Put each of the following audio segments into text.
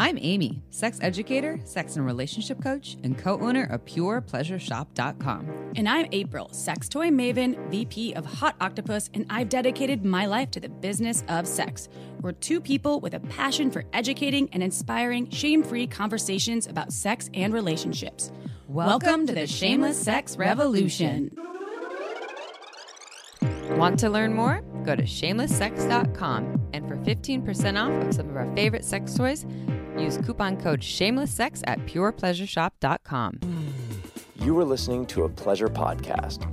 I'm Amy, sex educator, sex and relationship coach, and co owner of PurePleasureShop.com. And I'm April, sex toy maven, VP of Hot Octopus, and I've dedicated my life to the business of sex. We're two people with a passion for educating and inspiring shame free conversations about sex and relationships. Welcome, to the Shameless Sex Revolution. Want to learn more? Go to shamelesssex.com. And for 15% off of some of our favorite sex toys, use coupon code shamelesssex at purepleasureshop.com. You are listening to a pleasure podcast.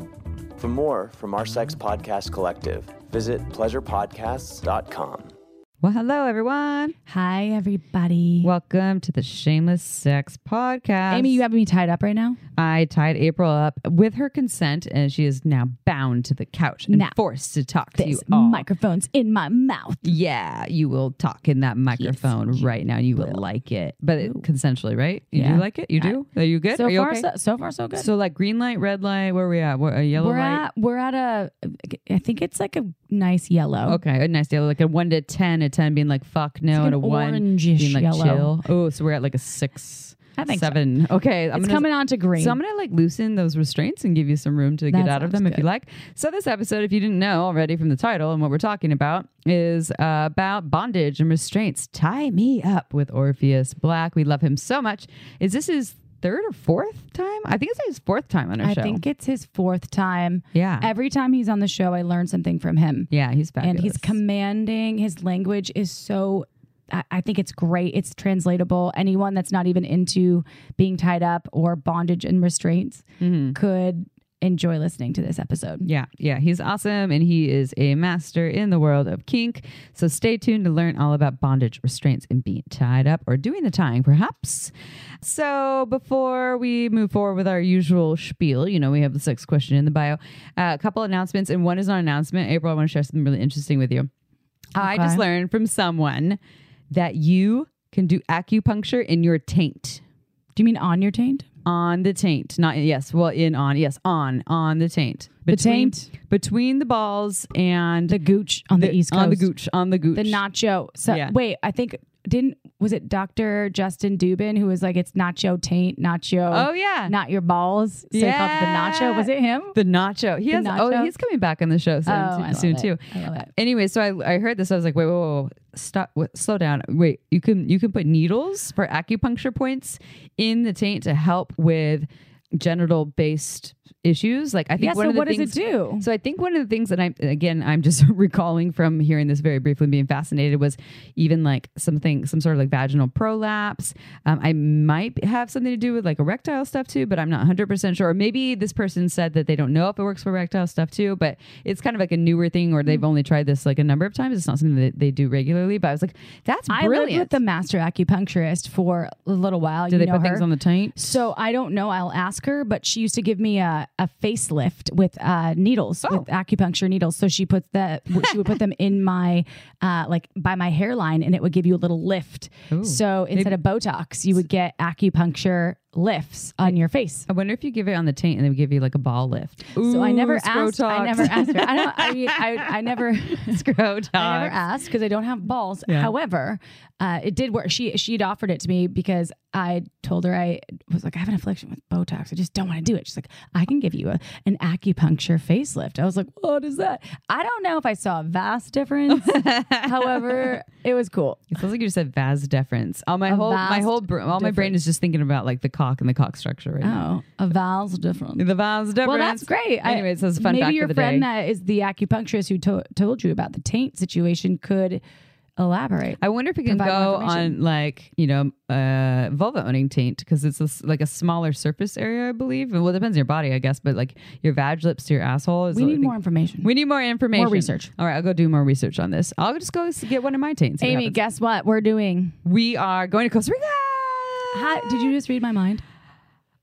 For more from our sex podcast collective, visit pleasurepodcasts.com. Well, hello, everyone. Hi, everybody. Welcome to the Shameless Sex Podcast. Amy, you have me tied up right now? I tied April up with her consent, and she is now bound to the couch and Now, forced to talk to you This all. microphone's in my mouth. Yeah, you will talk in that microphone you right now. You will like it, but it, consensually, right? You Yeah. do like it? You do? Are you good? So Are you far, okay? so, so far, so good. So like green light, red light. Where are we at? What, a yellow we're light. at we're at a I think it's like a nice yellow. Okay, a nice yellow, like a one to ten. A ten being like fuck no, like and a one being like yellow. chill. Oh, so we're at like a six, I think so. seven. Okay, I'm it's gonna, coming on to green. So I'm gonna like loosen those restraints and give you some room to That get out of them if you like. So this episode, if you didn't know already from the title and what we're talking about, is uh, about bondage and restraints. Tie me up with Orpheus Black. We love him so much. Is this his third or fourth time? I think it's his fourth time on our I show. think it's his fourth time. yeah, Every time he's on the show, I learn something from him. yeah, he's fabulous. And he's commanding. His language is so. I I think it's great. It's translatable. Anyone that's not even into being tied up or bondage and restraints Mhm. could enjoy listening to this episode. Yeah, yeah, he's awesome and he is a master in the world of kink. So stay tuned to learn all about bondage, restraints, and being tied up or doing the tying, perhaps. So before we move forward with our usual spiel, you know, we have the sex question in the bio, uh, a couple announcements, and one is an announcement. April, I want to share something really interesting with you. I just learned from someone that you can do acupuncture in your taint Do you mean on your taint? On the taint not yes well in on yes on on the taint The taint? between the balls and The gooch on the, East Coast. on the gooch on the gooch The nacho. So Yeah. wait, I think didn't was it Dr. Justin Dubin who was like it's nacho taint, nacho, oh yeah not your balls. So it the nacho. Was it him? the nacho he The has oh, nacho? oh he's coming back on the show soon, Oh, soon it. too I love it. anyway so I, I heard this i was like wait wait, wait, wait. stop wait, slow down wait you can you can put needles for acupuncture points in the taint to help with genital based issues like i think Yeah, one so of the what does it do? So I think one of the things that I'm again I'm just recalling from hearing this very briefly and being fascinated was even like something some sort of like vaginal prolapse. Um, I might have something to do with like erectile stuff too, but I'm not 100 percent sure. Or maybe this person said that they don't know if it works for erectile stuff too, but it's kind of like a newer thing or they've only tried this like a number of times. It's not something that they do regularly. But I was like, that's I lived brilliant. with the master acupuncturist for a little while. do You they know put her? things on the taint? So I don't know. I'll ask her, but she used to give me a, a facelift with uh, needles, Oh. with acupuncture needles. So she puts the she would put them in my uh, like by my hairline, and it would give you a little lift. Ooh. so instead of Botox, you would get acupuncture lifts on your face. I wonder if you give it on the taint and they would give you like a ball lift. so I never asked. I never asked her. I don't. I I, I never. Scrotox. I never asked because I don't have balls. Yeah. However, uh, it did work. She she'd offered it to me because I told her I was like I have an affliction with Botox. I just don't want to do it. She's like I can give you a, an acupuncture facelift. I was like, what is that? I don't know if I saw a vast difference. However, it was cool. It sounds like you just said vas deferens. All my A whole my whole br- all my brain is just thinking about like the cock and the cock structure right now. Oh, a vast different. The vas different. Well, that's great. I- Anyway, so it's a fun maybe fact your friend day. that is the acupuncturist who to- told you about the taint situation could elaborate. I wonder if we can go on like you know uh, vulva owning taint because it's a like a smaller surface area, I believe. Well, it depends on your body, I guess, but like your vag lips to your asshole is. we need more information. We need more information. More research. All right, I'll go do more research on this. I'll just go get one of my taints. Amy, guess what we're doing? we are going to Costa Rica. Hi, did you just read my mind?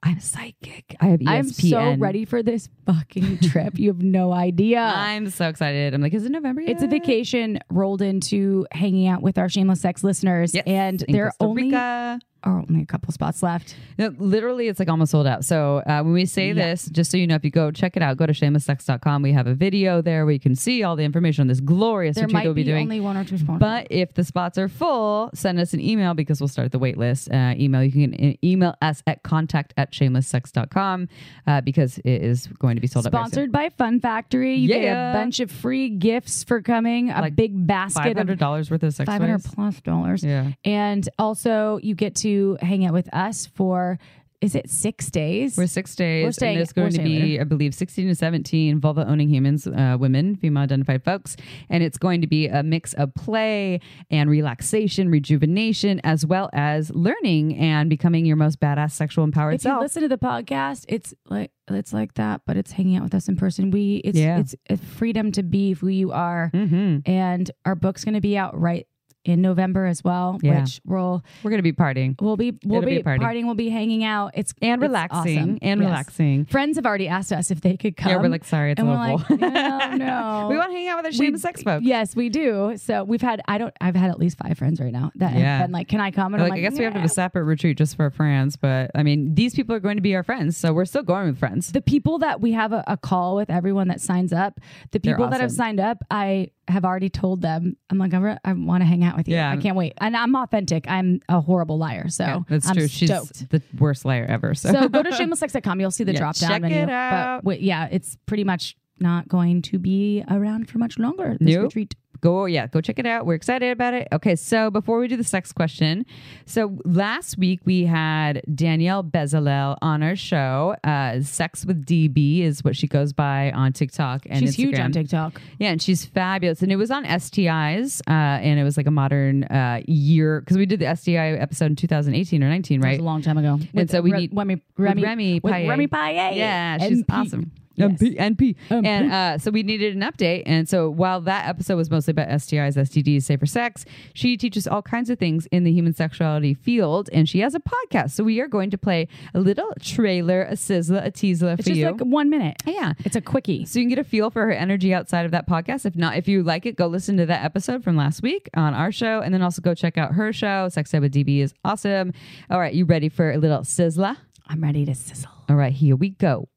I'm psychic. I have ESPN. I'm so ready for this fucking trip. You have no idea. I'm so excited. I'm like, is it November? it's a vacation rolled into hanging out with our shameless sex listeners, Yes, and in there are Costa only. Are only a couple spots left. No, literally, it's like almost sold out. So uh, when we say Yeah. this, just so you know, if you go check it out, go to shamelesssex.com. We have a video there where you can see all the information on this glorious There retreat might we'll be be doing. only one or two spots. But if the spots are full, send us an email because we'll start the wait list. Uh, email you can e- email us at contact at shamelesssex.com uh, because it is going to be sold out. Sponsored by Fun Factory. You get Yeah. a bunch of free gifts for coming, a Like big basket Five of hundred dollars worth of sex five hundred toys. plus dollars. Yeah. And also you get to hang out with us for is it six days? We're six days. We're staying- and there's going to be, I believe, 16 to 17 vulva owning humans, uh, women, female identified folks. And it's going to be a mix of play and relaxation, rejuvenation, as well as learning and becoming your most badass sexual empowered if you self. listen to the podcast, it's like it's like that, but it's hanging out with us in person. We it's Yeah. it's a freedom to be who you are. hmm And our book's gonna be out right in November as well, Yeah. which we'll We're going to be partying we'll be we'll It'll be be, party. partying, we'll be hanging out. It's and it's relaxing awesome. and Yes. relaxing. Friends have already asked us if they could come. yeah, we're like, sorry, it's and a we're little like, no, no. we want to hang out with our We- sex folks. Yes, we do. So we've had I don't I've had at least five friends right now that Yeah. have been like, "Can I come?" And Like, I'm I like, guess we have to have a separate retreat just for friends, but I mean, these people are going to be our friends, so we're still going with friends. the people that we have a, a call with everyone that signs up the people that have signed up i have already told them i'm like i, re- I want to hang out with you Yeah. i can't wait and i'm authentic i'm a horrible liar so Yeah, that's I'm true. She's the worst liar ever. So, so go to shamelesssex.com you'll see the Yeah, drop down menu it out. but wait, yeah it's pretty much not going to be around for much longer this Nope. retreat go yeah go check it out we're excited about it okay so before we do the sex question so last week we had danielle bezalel on our show uh sex with db is what she goes by on tiktok and she's Instagram. huge on tiktok yeah and she's fabulous and it was on stis uh and it was like a modern uh year because we did the sti episode in 2018 or 19 That was right a long time ago And so we Re- need- Remy, with Remy, Remy with Remy Paillet. Yeah, she's NP. awesome. Yes. NP, NP. NP. And uh, so we needed an update. And so while that episode was mostly about STIs, STDs, safer sex, she teaches all kinds of things in the human sexuality field. And she has a podcast. So we are going to play a little trailer, a sizzler, a teaser It's for just you. like one minute. yeah. It's a quickie. So you can get a feel for her energy outside of that podcast. If not, if you like it, go listen to that episode from last week on our show, and then also go check out her show. Sex Ed with DB is awesome. All right, you ready for a little sizzler? I'm ready to sizzle. All right, here we go.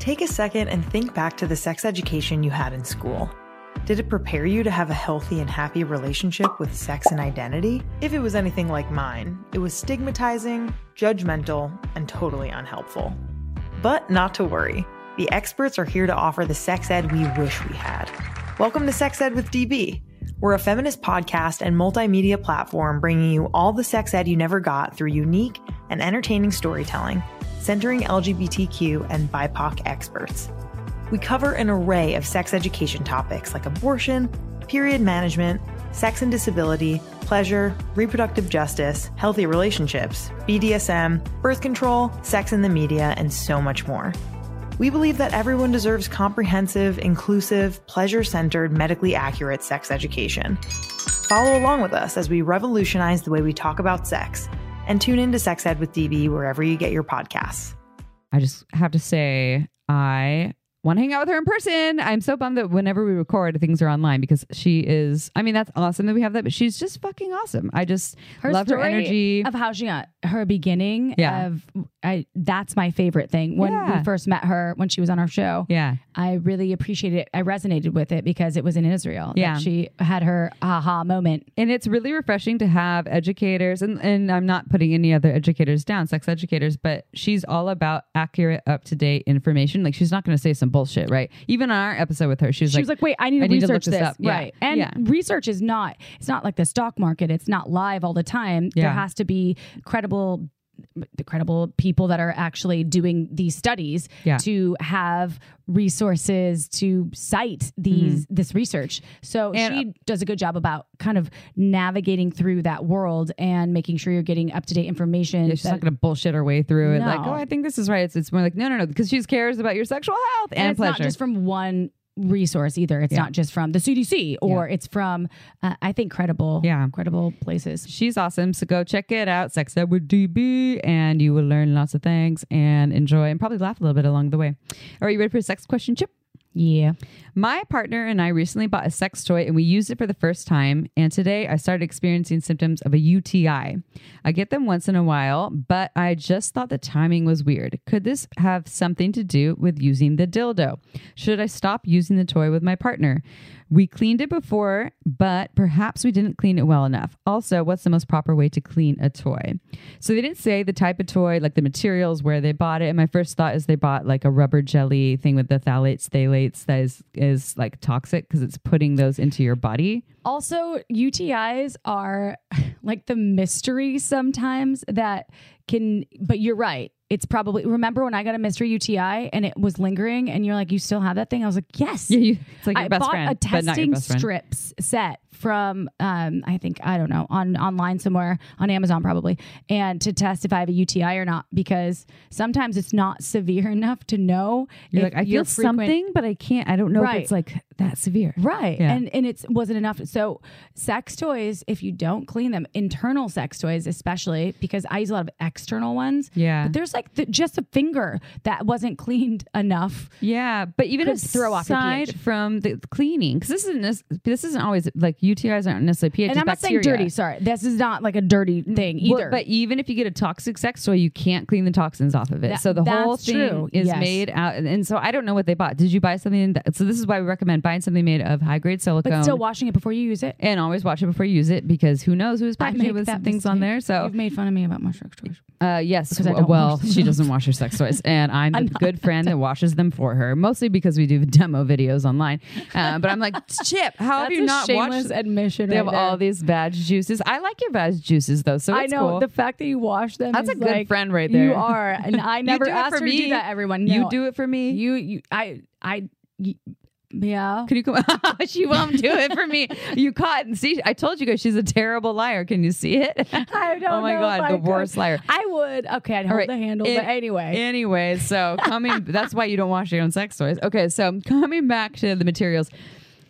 Take a second and think back to the sex education you had in school. Did it prepare you to have a healthy and happy relationship with sex and identity? If it was anything like mine, it was stigmatizing, judgmental, and totally unhelpful. But not to worry. The experts are here to offer the sex ed we wish we had. Welcome to Sex Ed with DB. We're a feminist podcast and multimedia platform bringing you all the sex ed you never got through unique and entertaining storytelling, centering LGBTQ and BIPOC experts. We cover an array of sex education topics like abortion, period management, sex and disability, pleasure, reproductive justice, healthy relationships, BDSM, birth control, sex in the media, and so much more. We believe that everyone deserves comprehensive, inclusive, pleasure centered, medically accurate sex education. Follow along with us as we revolutionize the way we talk about sex and tune into Sex Ed with DB wherever you get your podcasts. I just have to say, I want to hang out with her in person. I'm so bummed that whenever we record, things are online because she is. I mean, that's awesome that we have that, but she's just fucking awesome. I just her love her energy. of how she got her beginning Yeah. of I that's my favorite thing when Yeah. we first met her when she was on our show yeah, I really appreciated it I resonated with it because it was in Israel that Yeah. she had her aha moment and it's really refreshing to have educators, and and I'm not putting any other educators down, sex educators, but she's all about accurate, up to date information. Like she's not going to say some bullshit, right? Even on our episode with her, she was she like, was like wait I need to I need to look research this this, up. Yeah. right and Yeah. research is not it's not like the stock market it's not live all the time there has to be credible the credible people that are actually doing these studies Yeah. to have resources to cite these this research. So Mm-hmm. And, uh, she does a good job about kind of navigating through that world and making sure you're getting up to date information. Yeah, she's that- not going to bullshit her way through it. Like, oh, I think this is right. It's, it's more like, no, no, no, because she cares about your sexual health and, and it's pleasure. not just from one resource either. It's Yeah. not just from the CDC or it's from uh, I think credible Yeah. credible places. She's awesome. So go check it out, Sex Ed with DB, and you will learn lots of things and enjoy and probably laugh a little bit along the way. Are you ready for a sex question, Chip? Yeah. My partner and I recently bought a sex toy and we used it for the first time. And today I started experiencing symptoms of a UTI. I get them once in a while, but I just thought the timing was weird. Could this have something to do with using the dildo? Should I stop using the toy with my partner? We cleaned it before, but perhaps we didn't clean it well enough. Also, what's the most proper way to clean a toy? So they didn't say the type of toy, like the materials, where they bought it. And my first thought is they bought like a rubber jelly thing with the phthalates, phthalates that is is like toxic because it's putting those into your body. Also, UTIs are like the mystery sometimes that can, but you're right. It's probably, remember when I got a mystery UTI and it was lingering and you're like, you still have that thing? I was like, yes. Yeah, you, it's like your I best bought friend, a but not your testing strips set from um I think I don't know on online somewhere on Amazon probably and to test if I have a UTI or not because sometimes it's not severe enough to know You're like, I feel frequent- something, but I can't. I don't know if it's like that severe. Right. Yeah. And and it's wasn't enough. So sex toys, if you don't clean them, internal sex toys especially, because I use a lot of external ones. Yeah. But there's like the, just a finger that wasn't cleaned enough. Yeah, but even Could throw off aside from the cleaning, because this isn't this isn't always like UTIs aren't necessarily pH. and I'm not bacteria. saying dirty, sorry. This is not like a dirty thing either. Well, but even if you get a toxic sex toy, you can't clean the toxins off of it. That- so the whole thing true. is Yes. made out. And, so I don't know what they bought. Did you buy something? That, so this is why we recommend buying something made of high grade silicone. but still washing it before you use it. and always wash it before you use it because who knows who's packaging it with some things on there. So You've made fun of me about my sex toys. Uh, yes. Because I w- well, she doesn't wash her sex toys, and I'm the good friend that washes them for her. Mostly because we do demo videos online. Uh, but I'm like, Chip, how have you a not watched? Admission. They have right all these vag juices. I like your vag juices though, so I know cool. the fact that you wash them. That's a good like- friend right there. You are, and I You never it asked for her to do that. Everyone, You do it for me. You, you, I, I, y- yeah. Can you come? she won't do it for me. You caught and see. I told you guys she's a terrible liar. Can you see it? I don't oh my god, the could. worst liar. I would. Okay, I'd hold right. the handle, In- but anyway. Anyway, so coming, that's why you don't wash your own sex toys. Okay, so coming back to the materials.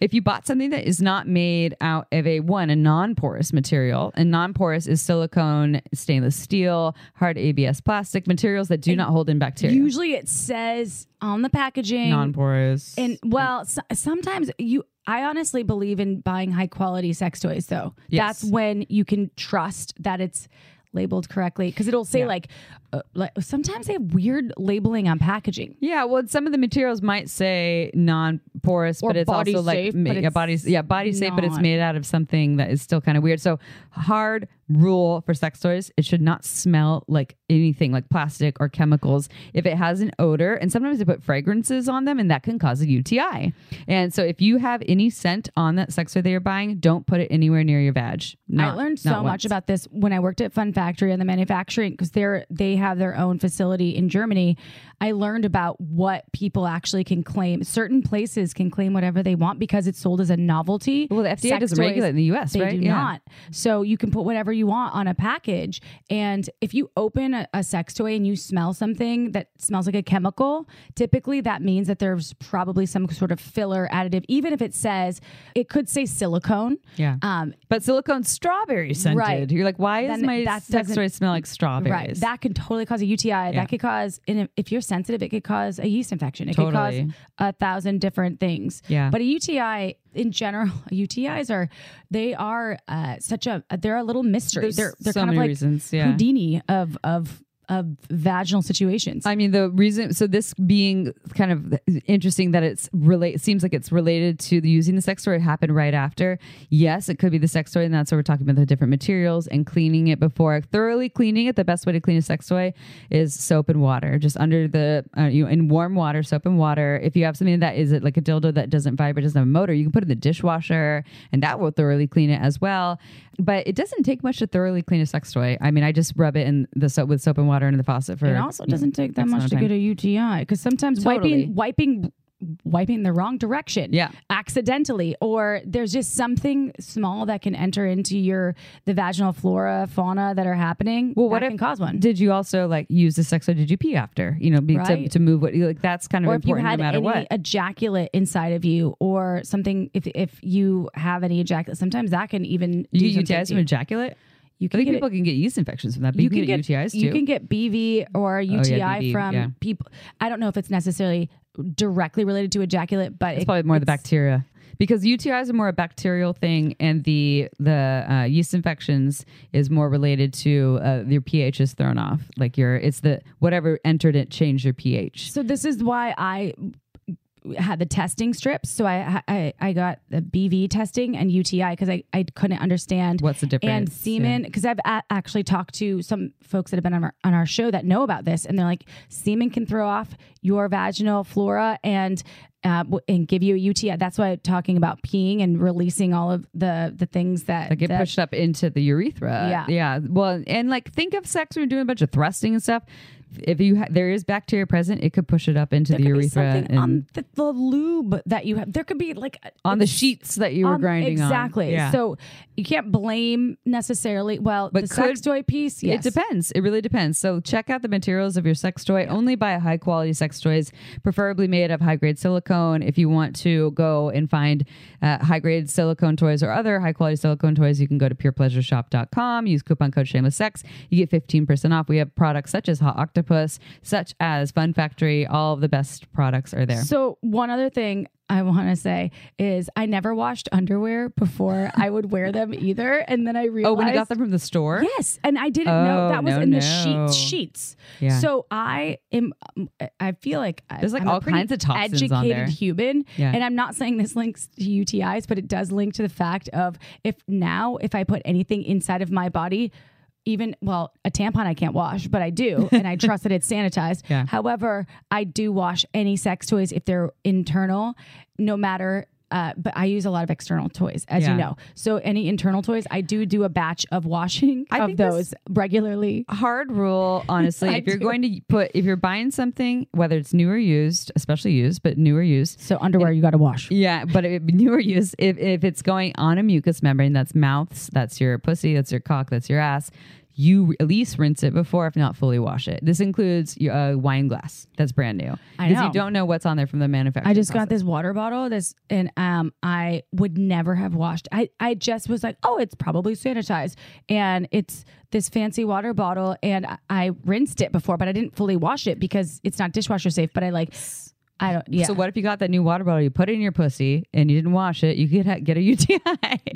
If you bought something that is not made out of a one, a non-porous material, and non-porous is silicone, stainless steel, hard ABS plastic materials that do not hold in bacteria. Usually, it says on the packaging. non-porous. and well, so, sometimes you. I honestly believe in buying high quality sex toys, though. Yes. That's when you can trust that it's labeled correctly because it'll say Yeah. like, uh, like sometimes they have weird labeling on packaging. Yeah, well, some of the materials might say non-porous, Or but it's also like ma- but yeah, it's body yeah, body safe, but it's made out of something that is still kind of weird. So, hard rule for sex toys: it should not smell like anything, like plastic or chemicals. If it has an odor, and sometimes they put fragrances on them, and that can cause a UTI. And so, if you have any scent on that sex toy that you're buying, don't put it anywhere near your vag. I learned so much about this when I worked at Fun Factory and the manufacturing because they're they have their own facility in Germany. I learned about what people actually can claim. Certain places can claim whatever they want because it's sold as a novelty. Well, the FDA Sex doesn't toys, regulate in the US, They right? do Yeah. not. So you can put whatever you want on a package. And if you open a, a sex toy and you smell something that smells like a chemical, typically that means that there's probably some sort of filler additive. Even if it says it could say silicone. Yeah. Um, But silicone strawberry scented. Right. You're like, why Then my that sex toy smell like strawberries? Right. That can totally cause a UTI. Yeah. That could cause, and if- you're sensitive, it could cause a yeast infection. It could Totally. cause a thousand different things. Yeah. But a UTI in general, UTIs are, they are uh, such a, they're a little mystery. There's they're they're so kind of like reasons, yeah. Houdini of, of, of vaginal situations. I mean, the reason, so this being kind of interesting that it's relate, seems like it's related to the using the sex toy happened right after. Yes, it could be the sex toy, and that's why we're talking about the different materials and cleaning it before. Thoroughly cleaning it, the best way to clean a sex toy is soap and water, just under the, uh, you know, in warm water, soap and water. If you have something that is it like a dildo that doesn't vibrate, doesn't have a motor, you can put it in the dishwasher, and that will thoroughly clean it as well. But it doesn't take much to thoroughly clean a sex toy. I mean, I just rub it in the soap with soap and water in the faucet for. it also doesn't take that X much to get a UTI because sometimes Totally. wiping, wiping, wiping the wrong direction, Yeah. accidentally, or there's just something small that can enter into your the vaginal flora, fauna that are happening. Well, what if can cause one? Did you also like use the sex toy? Did you pee after? You know, be, to, Right. to move what like that's kind of or if you important had no matter any what. ejaculate inside of you, or something, if if you have any ejaculate, sometimes that can even You do get something UTIs to from you. ejaculate? You I can think get people it, can get yeast infections from that, but you, can get, UTIs too. you can get BV or UTI BV, from yeah. people. I don't know if it's necessarily directly related to ejaculate, but it's it- probably more the bacteria because UTIs are more a bacterial thing, and the the uh, yeast infections is more related to uh, your pH is thrown off. Like your it's the whatever entered it changed your pH. So this is why I had the testing strips. So I I, I got the BV testing and UTI because I, I couldn't understand What's the difference? and semen because I've a- actually talked to some folks that have been on our, on our show that know about this, and they're like, semen can throw off your vaginal flora and uh, and give you a UTI. That's why I'm talking about peeing and releasing all of the the things that that get that- pushed up into the urethra. Yeah. yeah. Well, and like think of sex when you're doing a bunch of thrusting and stuff. If you ha- there is bacteria present, it could push it up into There the urethra and on the, the lube that you have. There could be like uh, on the sheets that you were grinding on. exactly. Yeah. So you can't blame necessarily. Well, But the sex toy piece, yes. It depends. It really depends. So check out the materials of your sex toy. Only buy high quality sex toys, preferably made of high grade silicone. If you want to go and find uh, high grade silicone toys or other high quality silicone toys, you can go to purepleasureshop.com. Use coupon code Shameless Sex. You get 15% off. We have products such as Hot Octopus, such as Fun Factory. All of the best products are there. So one other thing I want to say is I never washed underwear before I would wear them either, and then I realized Oh, when you got them from the store? Yes, and I didn't know Oh, that was no, in the sheets. Sheets. Yeah. So I am. um, I feel like There's, like, I'm all pretty kinds of toxins educated on there. human, Yeah. and I'm not saying this links to UTIs, but it does link to the fact of if now if I put anything inside of my body. Even well, a tampon I can't wash, but I do, and I trust that it's sanitized. Yeah. However, I do wash any sex toys if they're internal, no matter. Uh, but I use a lot of external toys, as Yeah. you know. So any internal toys, I do do a batch of washing I of those regularly. hard rule honestly if you're do. going to put if you're buying something whether it's new or used especially used but new or used So underwear you got to wash. yeah but if new or used if, if it's going on a mucous membrane that's mouths that's your pussy that's your cock that's your ass you at least rinse it before if not fully wash it this includes a uh, wine glass that's brand new I because know. you don't know what's on there from the manufacturer I just got this water bottle. This and um, I would never have washed. I I just was like, oh, it's probably sanitized, and it's this fancy water bottle, and I, I rinsed it before, but I didn't fully wash it because it's not dishwasher safe. But I like, I don't. Yeah. so what if you got that new water bottle you put it in your pussy and you didn't wash it you could ha- get a uti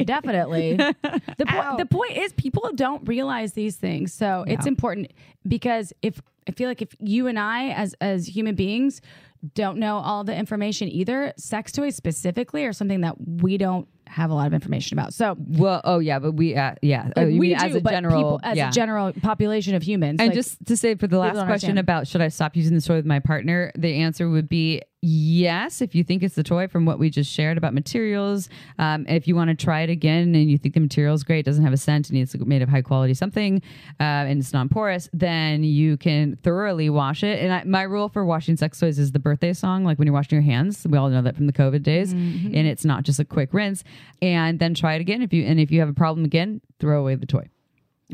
Definitely. the point the point is people don't realize these things. So it's important because if I feel like if you and I as as human beings don't know all the information either, sex toys specifically are something that we don't have a lot of information about. So well oh yeah but we uh, yeah oh, like, you we mean do, as a general people, as yeah. a general population of humans. And like, just to say for the last question understand. about should I stop using this toy with my partner, the answer would be yes. If you think it's the toy from what we just shared about materials, um, if you want to try it again and you think the material is great, doesn't have a scent, and it's made of high quality something, uh, and it's non porous, then you can thoroughly wash it. And I, my rule for washing sex toys is the birthday song, like when you're washing your hands. We all know that from the COVID days, Mm-hmm. and it's not just a quick rinse. And then try it again. If you and if you have a problem again, throw away the toy.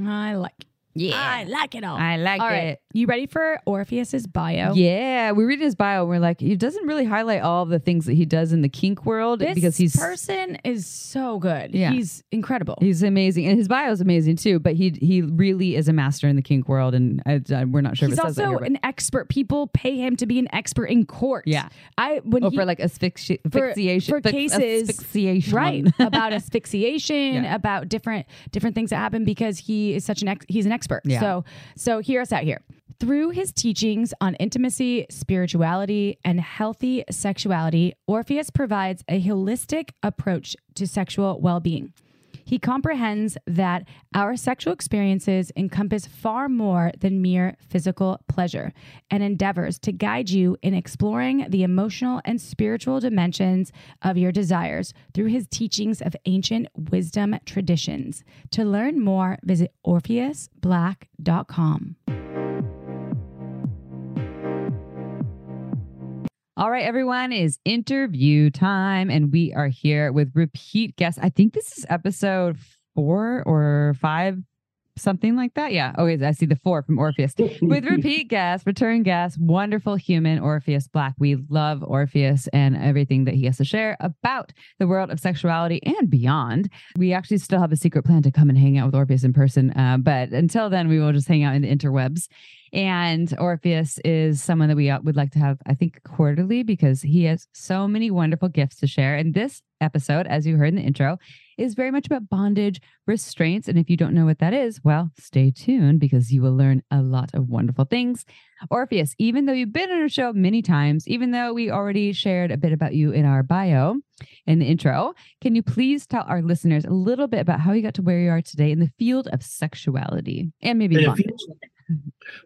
I like Yeah. I like it all. I like All right. it. You ready for Orpheus's bio? Yeah, we read his bio and we're like, he doesn't really highlight all the things that he does in the kink world This because he's person is so good. Yeah. He's incredible. he's amazing and his bio is amazing too. But he he really is a master in the kink world, and I, I- we're not sure He's if it also here, an expert. People pay him to be an expert in court. Yeah. I when oh, he, for like asphyxi- for- asphyxiation for fix- cases asphyxiation, right about asphyxiation, Yeah. about different different things that happen because he is such an ex- he's an expert. Yeah. So so hear us out here. Through his teachings on intimacy, spirituality, and healthy sexuality, Orpheus provides a holistic approach to sexual well-being. He comprehends that our sexual experiences encompass far more than mere physical pleasure and endeavors to guide you in exploring the emotional and spiritual dimensions of your desires through his teachings of ancient wisdom traditions. To learn more, visit orpheusblack.com. All right, everyone, is interview time, and we are here with repeat guests. I think this is episode four or five, something like that. Yeah. Okay. I see the four from Orpheus with repeat guest, return guest, wonderful human Orpheus Black. We love Orpheus and everything that he has to share about the world of sexuality and beyond. We actually still have a secret plan to come and hang out with Orpheus in person. Uh, but until then, we will just hang out in the interwebs. And Orpheus is someone that we uh, would like to have, I think, quarterly because he has so many wonderful gifts to share. And this episode, as you heard in the intro, is very much about bondage restraints. And if you don't know what that is, well, stay tuned because you will learn a lot of wonderful things. Orpheus, even though you've been on our show many times, even though we already shared a bit about you in our bio in the intro, can you please tell our listeners a little bit about how you got to where you are today in the field of sexuality and maybe bondage?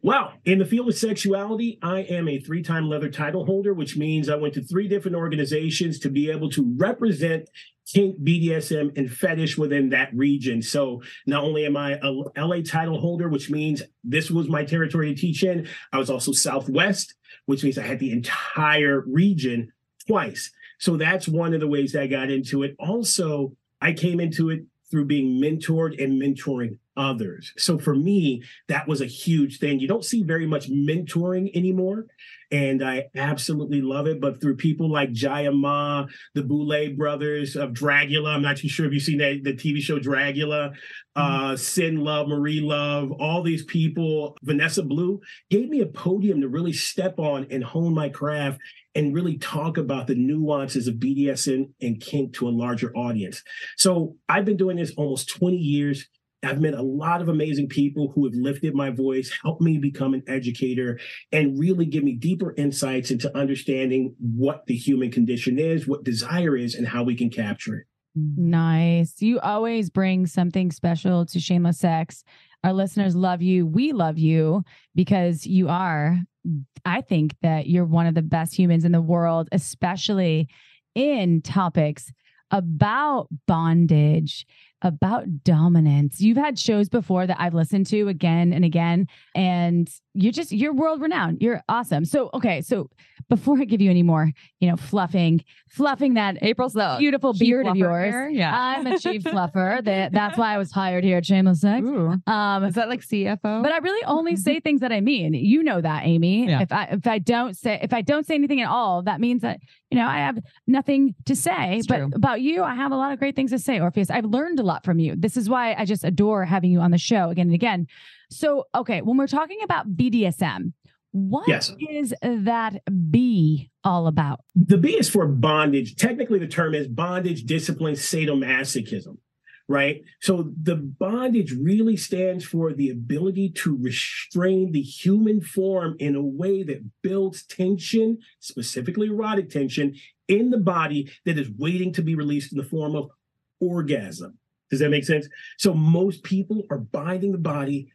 Well, in the field of sexuality, I am a three time leather title holder, which means I went to three different organizations to be able to represent kink, BDSM, and fetish within that region. So not only am I a LA title holder, which means this was my territory to teach in, I was also Southwest, which means I had the entire region twice. So that's one of the ways I got into it. Also, I came into it through being mentored and mentoring others. So for me, that was a huge thing. You don't see very much mentoring anymore. And I absolutely love it. But through people like Jaya Ma, the Boulet brothers of Dragula, I'm not too sure if you've seen that, the TV show Dragula, mm-hmm. uh, Sin Love, Marie Love, all these people, Vanessa Blue, gave me a podium to really step on and hone my craft and really talk about the nuances of BDSM and kink to a larger audience. So I've been doing this almost 20 years. I've met a lot of amazing people who have lifted my voice, helped me become an educator, and really give me deeper insights into understanding what the human condition is, what desire is, and how we can capture it. Nice. You always bring something special to Shameless Sex. Our listeners love you. We love you because you are, I think that you're one of the best humans in the world, especially in topics about bondage about dominance. You've had shows before that I've listened to again and again, and you're just you're world renowned. You're awesome. So okay, so before I give you any more, you know, fluffing, fluffing that April's the beautiful beard of yours. Here. Yeah, I'm a chief fluffer. That that's why I was hired here at Shameless Sex. Ooh. Um, is that like CFO? But I really only say things that I mean. You know that, Amy. Yeah. If I if I don't say if I don't say anything at all, that means that you know I have nothing to say. It's but true. about you, I have a lot of great things to say, Orpheus. I've learned a lot from you. This is why I just adore having you on the show again and again. So, okay, when we're talking about BDSM, what yes. is that B all about? The B is for bondage. Technically, the term is bondage, discipline, sadomasochism, right? So the bondage really stands for the ability to restrain the human form in a way that builds tension, specifically erotic tension, in the body that is waiting to be released in the form of orgasm. Does that make sense? So most people are binding the body,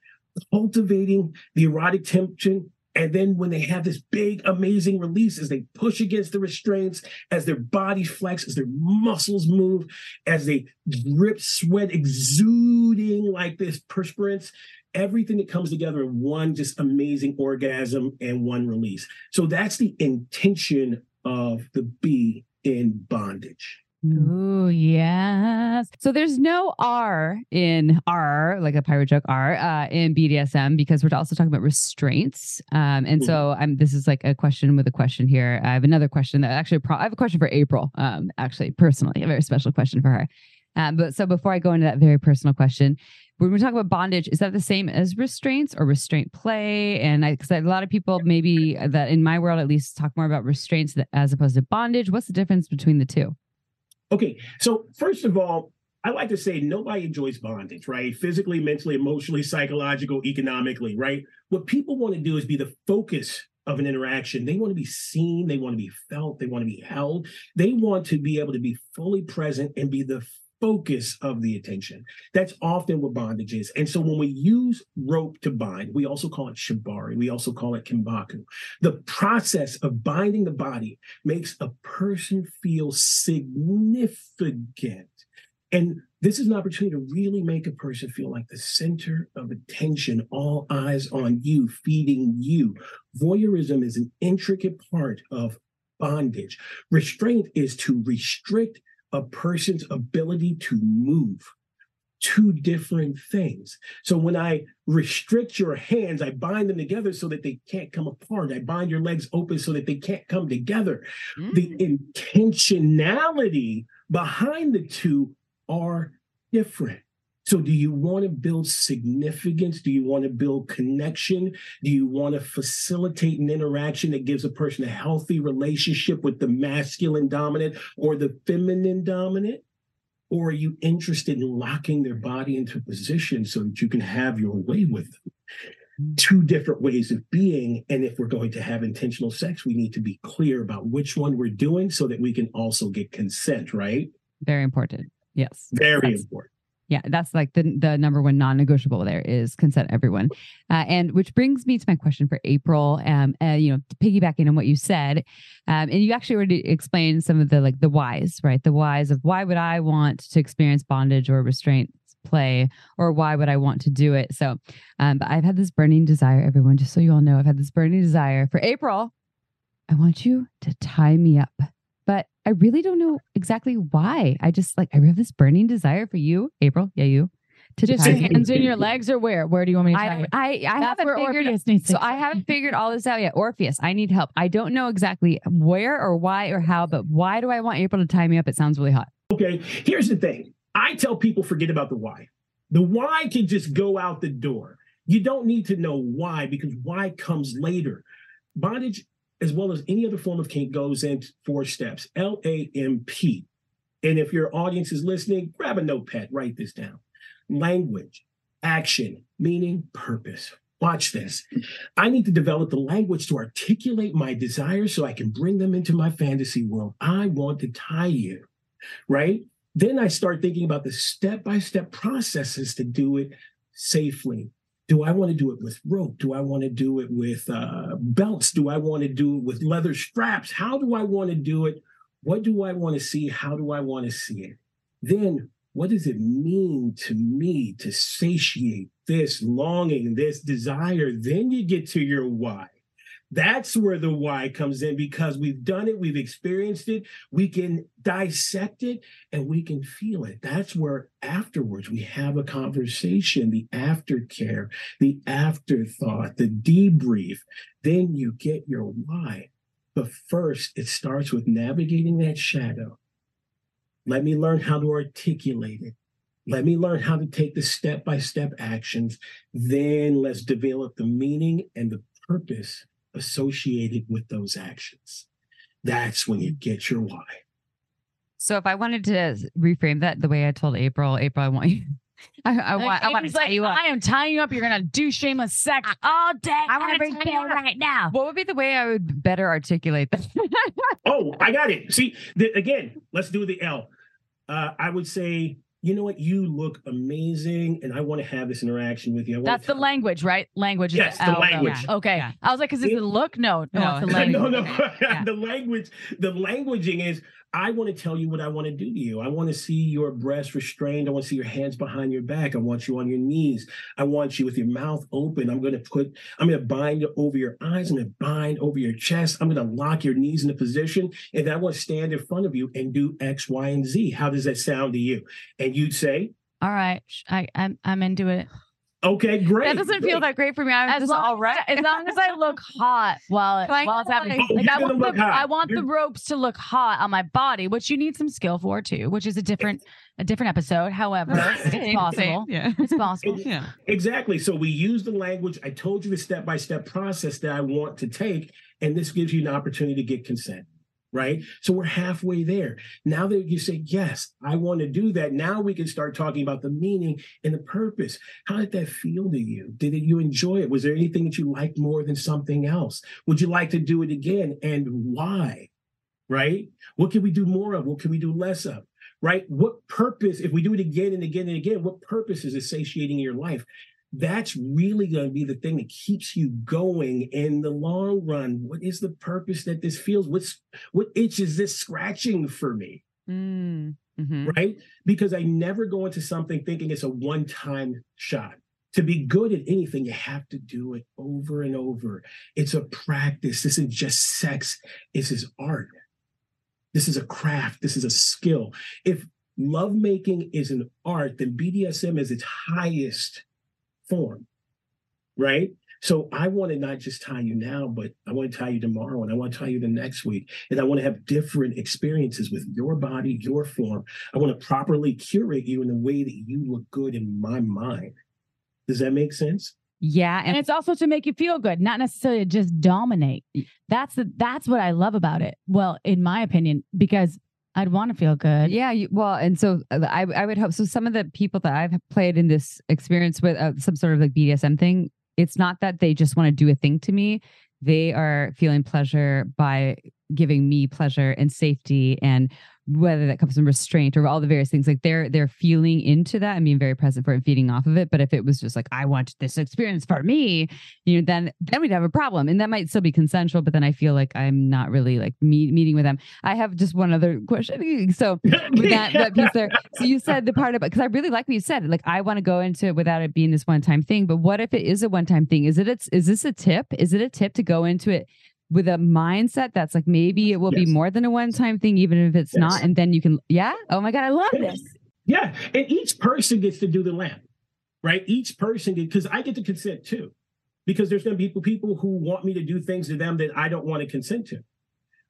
cultivating the erotic tension. And then when they have this big, amazing release, as they push against the restraints, as their body flex, as their muscles move, as they drip sweat, exuding like this perspirance, everything that comes together in one just amazing orgasm and one release. So that's the intention of the B in bondage. Oh, yes. So there's no R in R, like a pirate joke R, uh, in BDSM because we're also talking about restraints. Um, and so mm-hmm. I'm, this is like a question with a question here. I have another question that actually, pro- I have a question for April, um, actually, personally, a very special question for her. Um, but so before I go into that very personal question, when we talk about bondage, is that the same as restraints or restraint play? And I, because a lot of people maybe that in my world at least talk more about restraints as opposed to bondage. What's the difference between the two? Okay, so first of all, I like to say nobody enjoys bondage, right? Physically, mentally, emotionally, psychological, economically, right? What people want to do is be the focus of an interaction. They want to be seen, they want to be felt, they want to be held. They want to be able to be fully present and be the focus of the attention. That's often what bondage is. And so when we use rope to bind, we also call it shibari. We also call it kinbaku. The process of binding the body makes a person feel significant. And this is an opportunity to really make a person feel like the center of attention, all eyes on you, feeding you. Voyeurism is an intricate part of bondage. Restraint is to restrict a person's ability to move. two different things. So when I restrict your hands, I bind them together so that they can't come apart. I bind your legs open so that they can't come together. Mm. The intentionality behind the two are different. So, do you want to build significance? Do you want to build connection? Do you want to facilitate an interaction that gives a person a healthy relationship with the masculine dominant or the feminine dominant? Or are you interested in locking their body into position so that you can have your way with them? Two different ways of being. And if we're going to have intentional sex, we need to be clear about which one we're doing so that we can also get consent, right? Very important. Yes. Very That's, important. Yeah, that's like the the number one non-negotiable. There is consent, everyone, uh, and which brings me to my question for April. Um, uh, you know, piggybacking on what you said, um, and you actually already explained some of the like the whys, right? The whys of why would I want to experience bondage or restraint play, or why would I want to do it? So, um, but I've had this burning desire, everyone. Just so you all know, I've had this burning desire for April. I want you to tie me up but I really don't know exactly why. I just like I have this burning desire for you, April. Yeah, you. To just your hands in your legs, or where? Where do you want me to? I I, I haven't figured. so I haven't figured all this out yet. Orpheus, I need help. I don't know exactly where or why or how, but why do I want April to tie me up? It sounds really hot. Okay, here's the thing. I tell people forget about the why. The why can just go out the door. You don't need to know why because why comes later. Bondage as well as any other form of kink, goes in four steps L A M P. And if your audience is listening, grab a notepad, write this down. Language, action, meaning, purpose. Watch this. I need to develop the language to articulate my desires so I can bring them into my fantasy world. I want to tie you, right? Then I start thinking about the step by step processes to do it safely, do I want to do it with rope? Do I want to do it with uh, belts? Do I want to do it with leather straps? How do I want to do it? What do I want to see? How do I want to see it? Then, what does it mean to me to satiate this longing, this desire? Then you get to your why. That's where the why comes in because we've done it, we've experienced it, we can dissect it, and we can feel it. That's where afterwards we have a conversation, the aftercare, the afterthought, the debrief. Then you get your why. But first, it starts with navigating that shadow. Let me learn how to articulate it. Let me learn how to take the step by step actions. Then let's develop the meaning and the purpose associated with those actions. That's when you get your why. So if I wanted to reframe that the way I told April, April, I want you. I, I want. I want to tie like, you up. I am tying you up. You're gonna do shameless sex all day. I want to bring you right now. What would be the way I would better articulate that? oh, I got it. See, the, again, let's do the L. Uh, I would say you know what, you look amazing, and I want to have this interaction with you. That's the language, right? Language. Yes, the, the language. Yeah. Okay. Yeah. I was like, is it, it the look? No, no, no, it's the language. no, no. Yeah. the language. The languaging is I want to tell you what I want to do to you. I want to see your breasts restrained. I want to see your hands behind your back. I want you on your knees. I want you with your mouth open. I'm going to put, I'm going to bind over your eyes. I'm going to bind over your chest. I'm going to lock your knees in a position. And then I want to stand in front of you and do X, Y, and Z. How does that sound to you? And you'd say, All right, I, I'm, I'm into it. Okay, great. That doesn't great. feel that great for me. I'm as just all right. As long as I look hot while, it, while it's happening. Oh, like I want, the, I want the ropes to look hot on my body, which you need some skill for too, which is a different a different episode. However, it's possible. Yeah. It's possible. yeah. Exactly. So we use the language. I told you the step-by-step process that I want to take, and this gives you an opportunity to get consent right? So we're halfway there. Now that you say, yes, I want to do that, now we can start talking about the meaning and the purpose. How did that feel to you? Did you enjoy it? Was there anything that you liked more than something else? Would you like to do it again? And why? Right? What can we do more of? What can we do less of? Right? What purpose, if we do it again and again and again, what purpose is it satiating your life? That's really going to be the thing that keeps you going in the long run. What is the purpose that this feels? What's what itch is this scratching for me? Mm, mm-hmm. Right? Because I never go into something thinking it's a one-time shot. To be good at anything, you have to do it over and over. It's a practice. This isn't just sex. This is art. This is a craft. This is a skill. If lovemaking is an art, then BDSM is its highest form, right? So I want to not just tie you now, but I want to tie you tomorrow and I want to tie you the next week. And I want to have different experiences with your body, your form. I want to properly curate you in a way that you look good in my mind. Does that make sense? Yeah, and, it's also to make you feel good, not necessarily just dominate. That's the that's what I love about it. Well, in my opinion, because I'd want to feel good. Yeah, you, well, and so uh, I I would hope so. Some of the people that I've played in this experience with uh, some sort of like BDSM thing, it's not that they just want to do a thing to me. They are feeling pleasure by giving me pleasure and safety and whether that comes from restraint or all the various things like they're they're feeling into that and being very present for it and feeding off of it. But if it was just like i want this experience for me you know then then we'd have a problem. And that might still be consensual but then i feel like i'm not really like meet, meeting with them. I have just one other question. So that, that piece there so you said the part about because i really like what you said like i want to go into it without it being this one time thing but what if it is a one time thing? Is it it's is this a tip? Is it a tip to go into it with a mindset that's like maybe it will yes. be more than a one time thing, even if it's yes. not. And then you can, yeah. Oh my God, I love this. Yeah. And each person gets to do the lamp, right? Each person because I get to consent too. Because there's going to be people, people who want me to do things to them that I don't want to consent to.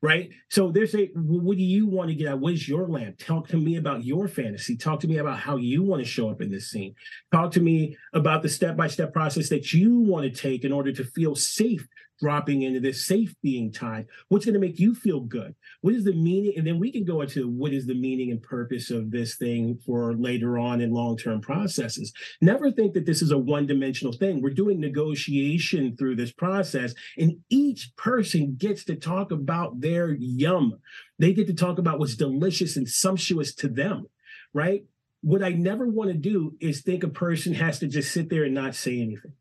Right. So there's a, well, what do you want to get out? What is your lamp? Talk to me about your fantasy. Talk to me about how you want to show up in this scene. Talk to me about the step by step process that you want to take in order to feel safe dropping into this safe being tied. What's going to make you feel good? What is the meaning? And then we can go into what is the meaning and purpose of this thing for later on in long-term processes. Never think that this is a one-dimensional thing. We're doing negotiation through this process and each person gets to talk about their yum. They get to talk about what's delicious and sumptuous to them right? What i never want to do is think a person has to just sit there and not say anything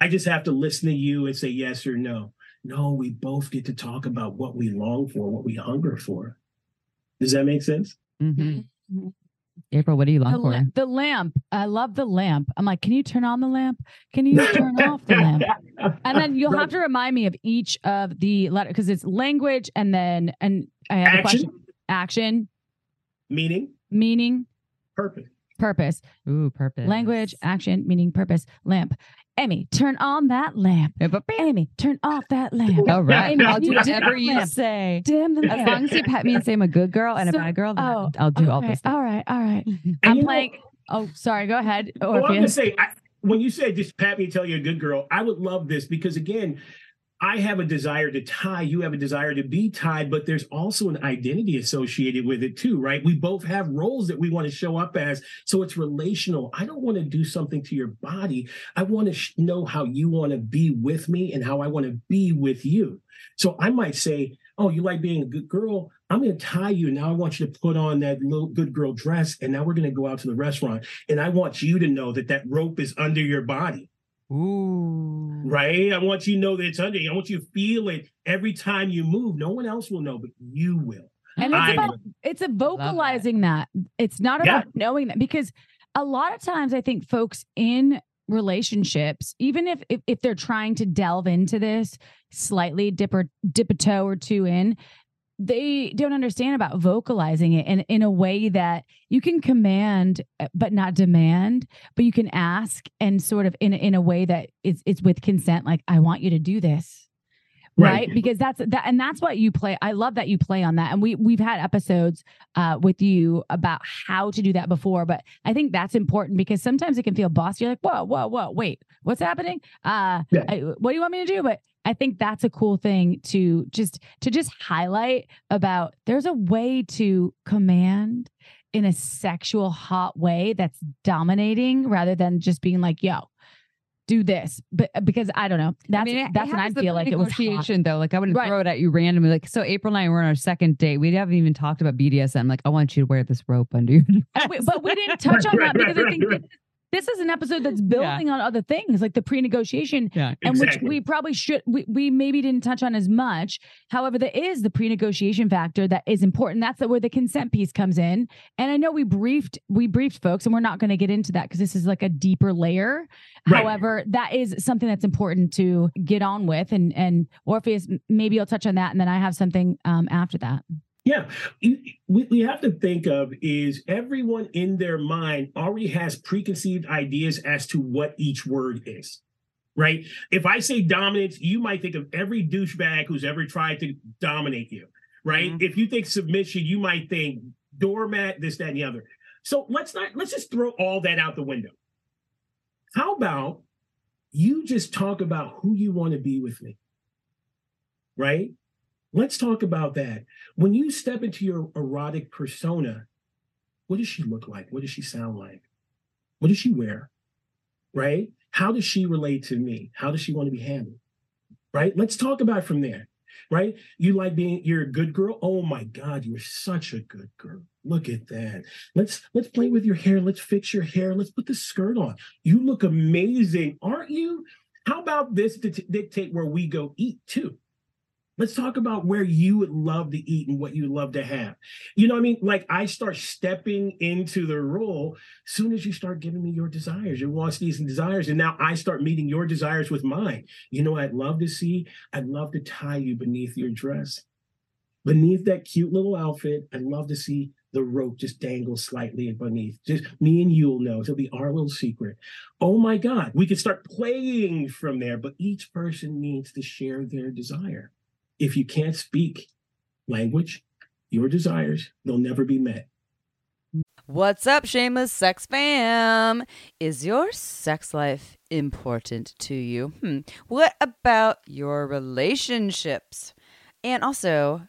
I just have to listen to you and say yes or no. No, we both get to talk about what we long for, what we hunger for. Does that make sense? Mm-hmm. mm-hmm. April, what do you long the, for? The lamp. I love the lamp. I'm like, can you turn on the lamp? Can you turn off the lamp? And then you'll have to remind me of each of the letter because it's language and then and I have Action. a question. Action. Meaning. Meaning. Purpose. Purpose. Ooh, purpose. Language, action, meaning purpose, lamp. Amy, turn on that lamp. Amy, turn off that lamp. All right. Amy, I'll do whatever you lamp. say. Dim the lamp. As long as you pet me and say I'm a good girl and so, a bad girl, oh, I'll do okay. all this. All right. All right. Mm-hmm. I'm playing. Know, oh, sorry. Go ahead. Well, I'm going to say, I, when you say just pat me and tell you a good girl, I would love this because, again, I have a desire to tie, you have a desire to be tied, but there's also an identity associated with it too, right? We both have roles that we want to show up as. So it's relational. I don't want to do something to your body. I want to sh- know how you want to be with me and how I want to be with you. So I might say, Oh, you like being a good girl? I'm going to tie you. Now I want you to put on that little good girl dress. And now we're going to go out to the restaurant. And I want you to know that that rope is under your body. Ooh. Right? I want you to know that it's under you. I want you to feel it every time you move. No one else will know, but you will. And it's I about will. it's a vocalizing that. that. It's not about yeah. knowing that because a lot of times I think folks in relationships, even if, if if they're trying to delve into this slightly, dip or dip a toe or two in, they don't understand about vocalizing it in, in a way that you can command uh, but not demand but you can ask and sort of in, in a way that it's, it's with consent like i want you to do this. Right. right, because that's that and that's what you play i love that you play on that. And we we've had episodes uh, with you about how to do that before but i think that's important because sometimes it can feel bossy you're like whoa whoa whoa wait what's happening? Uh yeah. I, what do you want me to do? But I think that's a cool thing to just to just highlight about there's a way to command in a sexual hot way that's dominating rather than just being like, yo, do this. But uh, because I don't know. That's I mean, that's when I feel like it was negotiation though. Like I wouldn't right. throw it at you randomly. Like so April and I were on our second date. We haven't even talked about BDSM. Like I want you to wear this rope under your dress. But we didn't touch on that because I think this is an episode that's building yeah. on other things like the pre-negotiation yeah, and exactly. which we probably should we, we maybe didn't touch on as much however there is the pre-negotiation factor that is important that's where the consent piece comes in and i know we briefed we briefed folks and we're not going to get into that because this is like a deeper layer right. however that is something that's important to get on with and and orpheus maybe i'll touch on that and then i have something um, after that Yeah, what we have to think of is everyone in their mind already has preconceived ideas as to what each word is, right? If I say dominance, you might think of every douchebag who's ever tried to dominate you, right? Mm-hmm. If you think submission, you might think doormat, this, that, and the other. So let's not let's just throw all that out the window. How about you just talk about who you want to be with me? Right? Let's talk about that. When you step into your erotic persona, what does she look like? What does she sound like? What does she wear? Right? How does she relate to me? How does she want to be handled? Right? Let's talk about from there. Right? You like being you're a good girl? Oh my God, you're such a good girl. Look at that. Let's let's play with your hair. Let's fix your hair. Let's put the skirt on. You look amazing, aren't you? How about this dictate where we go eat too? Let's talk about where you would love to eat and what you love to have. You know I mean? Like I start stepping into the role soon as you start giving me your desires, your wants, needs, and desires. And now I start meeting your desires with mine. You know, I'd love to see, I'd love to tie you beneath your dress. Beneath that cute little outfit, I'd love to see the rope just dangle slightly beneath. Just me and you'll know. It'll be our little secret. Oh my God, we could start playing from there, but each person needs to share their desire if you can't speak language, your desires, they'll never be met. What's up, shameless sex fam? Is your sex life important to you? Hmm. What about your relationships? And also,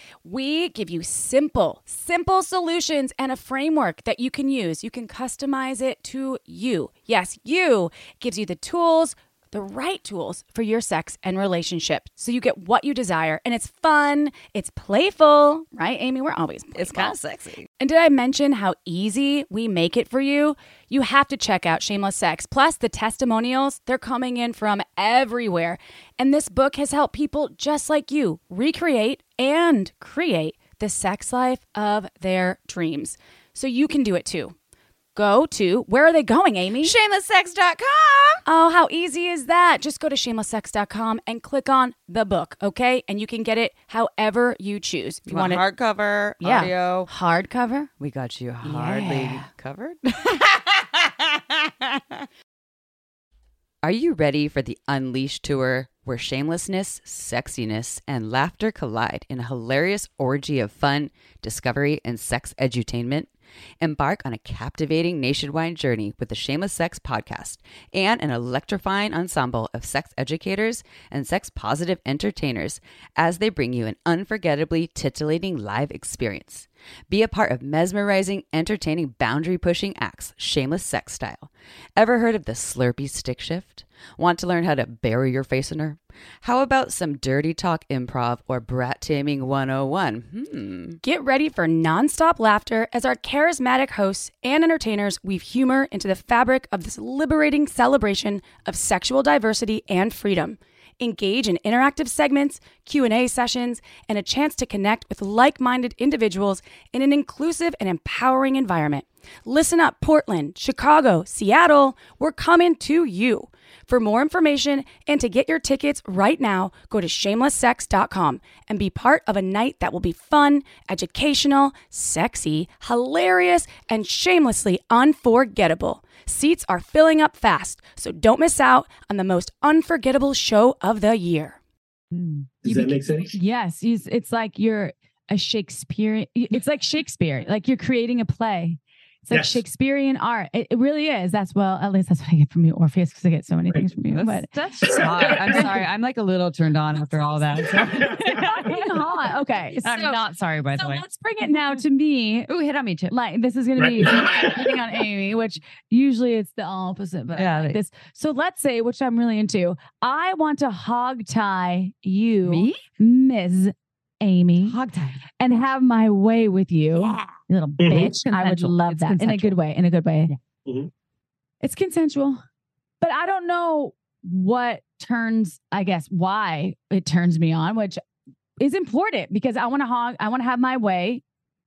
We give you simple, simple solutions and a framework that you can use. You can customize it to you. Yes, you gives you the tools, the right tools for your sex and relationship. So you get what you desire and it's fun, it's playful, right, Amy? We're always playful. It's kind of sexy. And did I mention how easy we make it for you? You have to check out Shameless Sex. Plus, the testimonials, they're coming in from everywhere. And this book has helped people just like you recreate and create the sex life of their dreams. So you can do it too go to where are they going, Amy? Shamelesssex.com. Oh, how easy is that? Just go to shamelesssex.com and click on the book, okay? And you can get it however you choose. If you, you want, want hardcover, yeah. audio, hardcover. We got you hardly yeah. covered. Are you ready for the Unleashed tour? Where shamelessness, sexiness, and laughter collide in a hilarious orgy of fun, discovery, and sex edutainment? Embark on a captivating nationwide journey with the Shameless Sex podcast and an electrifying ensemble of sex educators and sex positive entertainers as they bring you an unforgettably titillating live experience. Be a part of mesmerizing, entertaining, boundary pushing acts, shameless sex style. Ever heard of the Slurpee stick shift? Want to learn how to bury your face in her? How about some dirty talk improv or brat taming 101? Hmm. Get ready for nonstop laughter as our charismatic hosts and entertainers weave humor into the fabric of this liberating celebration of sexual diversity and freedom engage in interactive segments, Q&A sessions, and a chance to connect with like-minded individuals in an inclusive and empowering environment. Listen up Portland, Chicago, Seattle, we're coming to you. For more information and to get your tickets right now, go to shamelesssex.com and be part of a night that will be fun, educational, sexy, hilarious, and shamelessly unforgettable. Seats are filling up fast, so don't miss out on the most unforgettable show of the year. Hmm. Does that make sense? Yes. It's like you're a Shakespeare. It's like Shakespeare, like you're creating a play. It's like yes. Shakespearean art. It, it, really is. That's well, at least that's what I get from you, Orpheus, because I get so many right. things from you. That's, but that's just hot. I'm sorry. I'm like a little turned on after all that. So. hot. Okay. So, I'm not sorry, by so the way. So let's bring it now to me. Ooh, hit on me too. Like this is gonna be hitting on Amy, which usually it's the opposite, but yeah, like this. So let's say, which I'm really into. I want to hog tie you, me, Ms. Amy Hogtie. and have my way with you, Yeah. you little Mhm. bitch. It's I would love It's that in a good way. In a good way. Yeah. Mhm. It's consensual, but I don't know what turns. I guess why it turns me on, which is important because I want to hog. I want to have my way.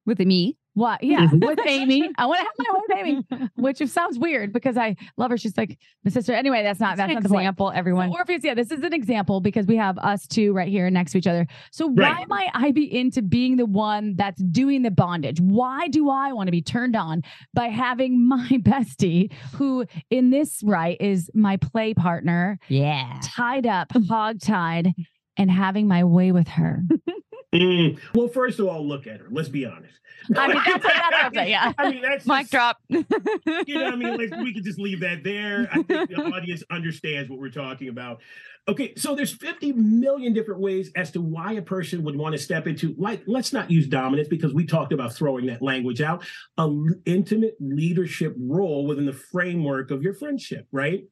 With me. What? Yeah, with Amy. I want to have my way with Amy, which sounds weird because I love her. She's like my sister. Anyway, that's not that's an not example, everyone. Orpheus, yeah, this is an example because we have us two right here next to each other. So why might I be into being the one that's doing the bondage? Why do I want to be turned on by having my bestie, who in this right is my play partner, Yeah. tied up, hog-tied, and having my way with her? Mm. Well, first of all, look at her. Let's be honest. I mean, that's what, that's what Yeah. I mean, that's Mic just- drop. You know, what I mean, like we could just leave that there. I think the audience understands what we're talking about. Okay, so there's 50 million different ways as to why a person would want to step into, like, let's not use dominance because we talked about throwing that language out, a l- intimate leadership role within the framework of your friendship, right?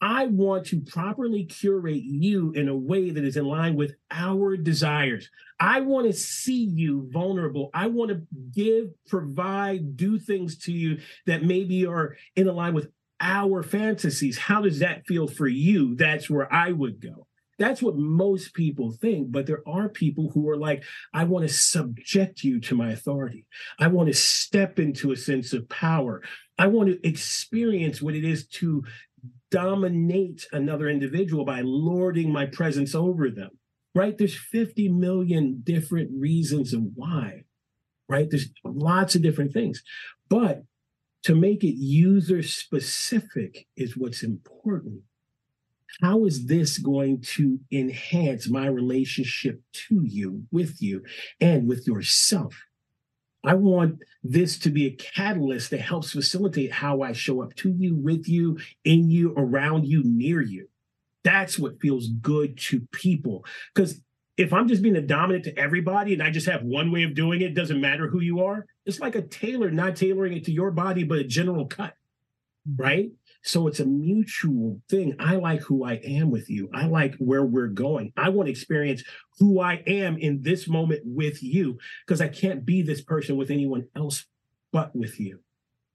I want to properly curate you in a way that is in line with our desires. I want to see you vulnerable. I want to give, provide, do things to you that maybe are in line with our fantasies. How does that feel for you? That's where I would go. That's what most people think. But there are people who are like, I want to subject you to my authority. I want to step into a sense of power. I want to experience what it is to dominate another individual by lording my presence over them. Right? There's 50 million different reasons of why. Right? There's lots of different things. But to make it user specific is what's important. How is this going to enhance my relationship to you, with you, and with yourself? I want this to be a catalyst that helps facilitate how I show up to you, with you, in you, around you, near you. That's what feels good to people. Because if I'm just being a dominant to everybody and I just have one way of doing it, doesn't matter who you are. It's like a tailor not tailoring it to your body, but a general cut, right? So it's a mutual thing. I like who I am with you. I like where we're going. I want to experience who I am in this moment with you because I can't be this person with anyone else but with you.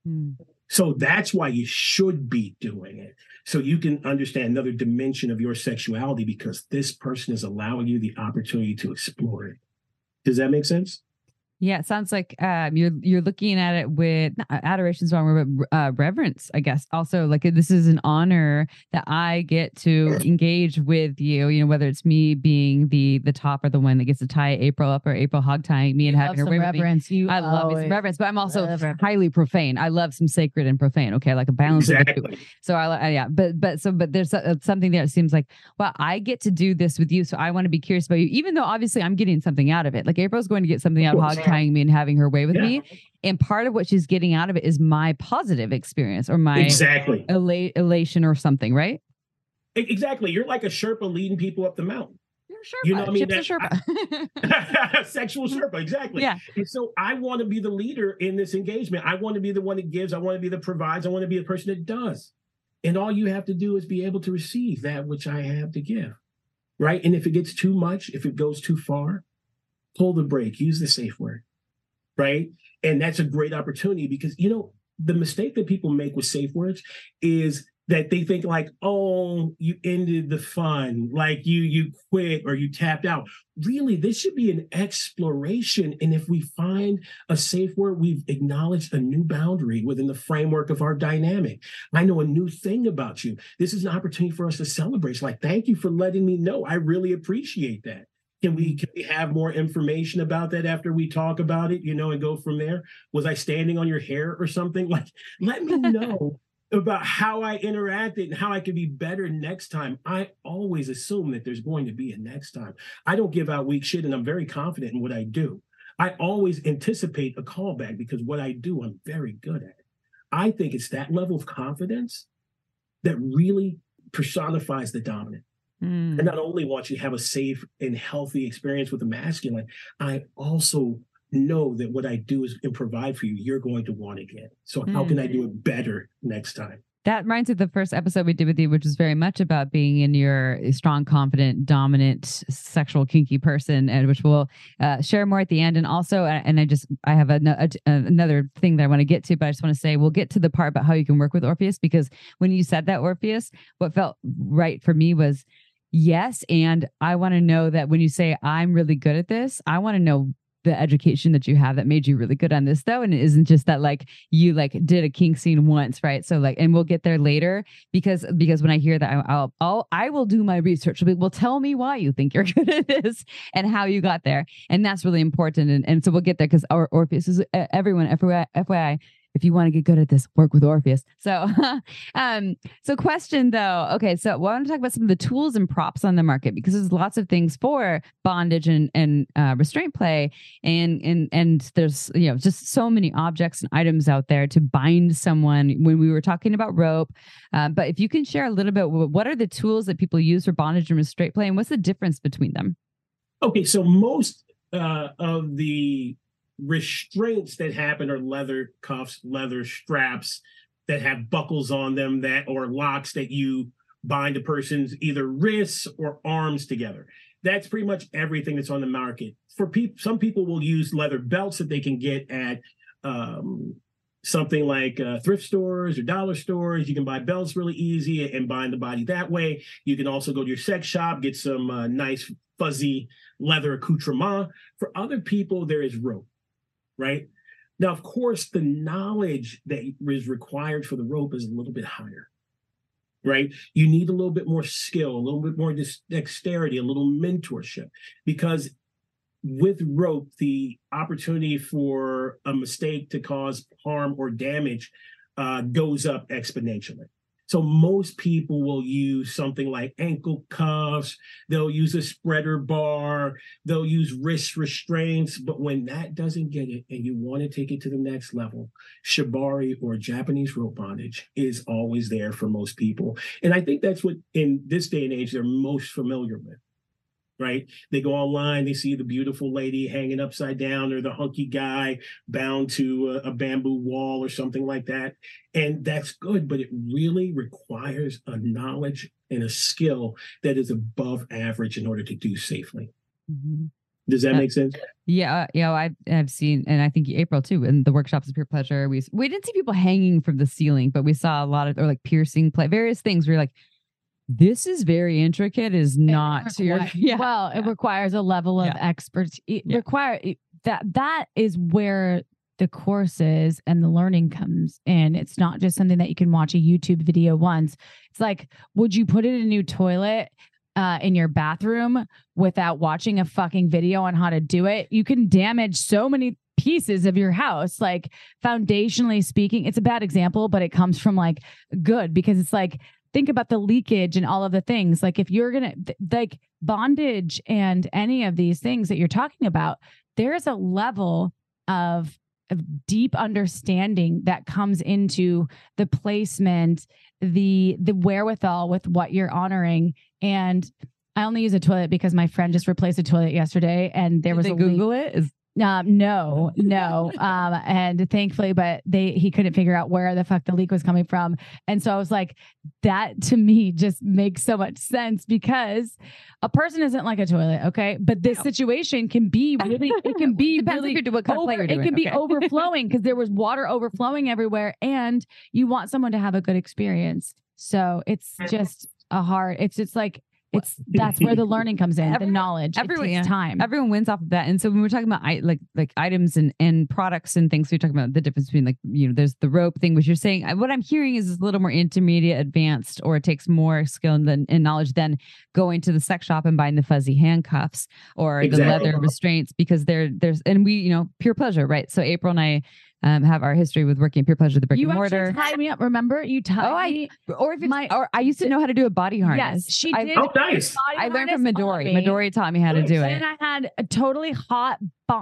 Hmm. So that's why you should be doing it. So you can understand another dimension of your sexuality because this person is allowing you the opportunity to explore it. Does that make sense? Yeah, it sounds like um, you're you're looking at it with adoration's wrong word, but uh, reverence. I guess also like this is an honor that I get to engage with you. You know, whether it's me being the the top or the one that gets to tie April up or April hog tying me and having her me. reverence. You I love me some reverence, but I'm also highly profane. I love some sacred and profane. Okay, like a balance. Exactly. So I, li- yeah, but but so but there's uh, something there that seems like, well, I get to do this with you, so I want to be curious about you, even though obviously I'm getting something out of it. Like April's going to get something out of hog tying me and having her way with Yeah. me, and part of what she's getting out of it is my positive experience or my Exactly. ela- elation or something, right? Exactly. You're like a Sherpa leading people up the mountain. You're sure. You know what I mean? That- Sherpa. Sexual Sherpa, exactly. Yeah. And so I want to be the leader in this engagement. I want to be the one that gives. I want to be the provides. I want to be the person that does. And all you have to do is be able to receive that which I have to give. Right. And if it gets too much, if it goes too far, pull the brake, use the safe word. Right. And that's a great opportunity because, you know, the mistake that people make with safe words is that they think like, oh, you ended the fun, like you you quit or you tapped out. Really, this should be an exploration. And if we find a safe word, we've acknowledged a new boundary within the framework of our dynamic. I know a new thing about you. This is an opportunity for us to celebrate. It's like, thank you for letting me know. I really appreciate that. Can we can we have more information about that after we talk about it, you know, and go from there? Was I standing on your hair or something? Like, let me know about how I interacted and how I can be better next time. I always assume that there's going to be a next time. I don't give out weak shit and I'm very confident in what I do. I always anticipate a callback because what I do, I'm very good at. I think it's that level of confidence that really personifies the dominant. Mm. I not only want you to have a safe and healthy experience with the masculine, I also know that what I do is and provide for you, you're going to want again. So how can I do it better next time? That reminds me of the first episode we did with you, which was very much about being in your strong, confident, dominant, sexual, kinky person, and which we'll uh, share more at the end. And also, uh, and I just I have a, a, another thing that I want to get to, but I just want to say we'll get to the part about how you can work with Orpheus because when you said that Orpheus, what felt right for me was yes, and I want to know that when you say I'm really good at this, I want to know the education that you have that made you really good on this though and it isn't just that like you like did a kink scene once right? So like and we'll get there later because because when i hear that i'll i'll i will do my research. Will be well tell me why you think you're good at this and how you got there and that's really important and, and so we'll get there because our orpheus is everyone fyi if you want to get good at this, work with Orpheus. So, um, so question though, okay, so I want to talk about some of the tools and props on the market because there's lots of things for bondage and and uh, restraint play, and and and there's you know just so many objects and items out there to bind someone. When we were talking about rope, uh, but if you can share a little bit, what are the tools that people use for bondage and restraint play, and what's the difference between them? Okay, so most uh, of the restraints that happen are leather cuffs, leather straps that have buckles on them that or locks that you bind a person's either wrists or arms together. That's pretty much everything that's on the market. For people, some people will use leather belts that they can get at um, something like uh, thrift stores or dollar stores. You can buy belts really easy and bind the body that way. You can also go to your sex shop, get some uh, nice fuzzy leather accoutrement. For other people, there is rope right? Now, of course, the knowledge that is required for the rope is a little bit higher, right? You need a little bit more skill, a little bit more dexterity, a little mentorship, because with rope, the opportunity for a mistake to cause harm or damage uh, goes up exponentially. So most people will use something like ankle cuffs, they'll use a spreader bar, they'll use wrist restraints. But when that doesn't get it and you want to take it to the next level, shibari or Japanese rope bondage is always there for most people. And I think that's what in this day and age they're most familiar with right? They go online, they see the beautiful lady hanging upside down or the hunky guy bound to a, a, bamboo wall or something like that. And that's good, but it really requires a knowledge and a skill that is above average in order to do safely. Mm-hmm. Does that uh, make sense? Yeah, you know, I've I've seen, and I think April too, in the workshops of pure pleasure. We we didn't see people hanging from the ceiling, but we saw a lot of or like piercing play, various things. We're like, this is very intricate is not your yeah. well it requires a level of yeah. expertise yeah. require that that is where the courses and the learning comes in it's not just something that you can watch a youtube video once it's like would you put in a new toilet uh, in your bathroom without watching a fucking video on how to do it you can damage so many pieces of your house like foundationally speaking it's a bad example but it comes from like good because it's like think about the leakage and all of the things. Like if you're going to like bondage and any of these things that you're talking about, there is a level of of deep understanding that comes into the placement, the the wherewithal with what you're honoring and I only use a toilet because my friend just replaced a toilet yesterday and there Did was a Google leak. it. Is um, no, no. Um, and thankfully, but they he couldn't figure out where the fuck the leak was coming from. And so I was like, that to me just makes so much sense because a person isn't like a toilet, okay? But this situation can be really, it can be really over, it can be overflowing because there was water overflowing everywhere, and you want someone to have a good experience. So it's just a hard. It's it's like it's that's where the learning comes in, the knowledge. Everyone, it takes time. Everyone wins off of that. And so when we're talking about like like items and and products and things, we're talking about the difference between like you know there's the rope thing, which you're saying. What I'm hearing is a little more intermediate, advanced, or it takes more skill and, and knowledge than going to the sex shop and buying the fuzzy handcuffs or exactly. the leather restraints because there there's and we you know pure pleasure, right? So April and I um, have our history with working pure pleasure, the brick you and mortar. tied me up. Remember, you tied oh, I, me. Or if it's, or I used to know how to do a body harness. Yes, she did. Oh, nice. I learned from Midori. Midori taught me how to do it. And I had a totally hot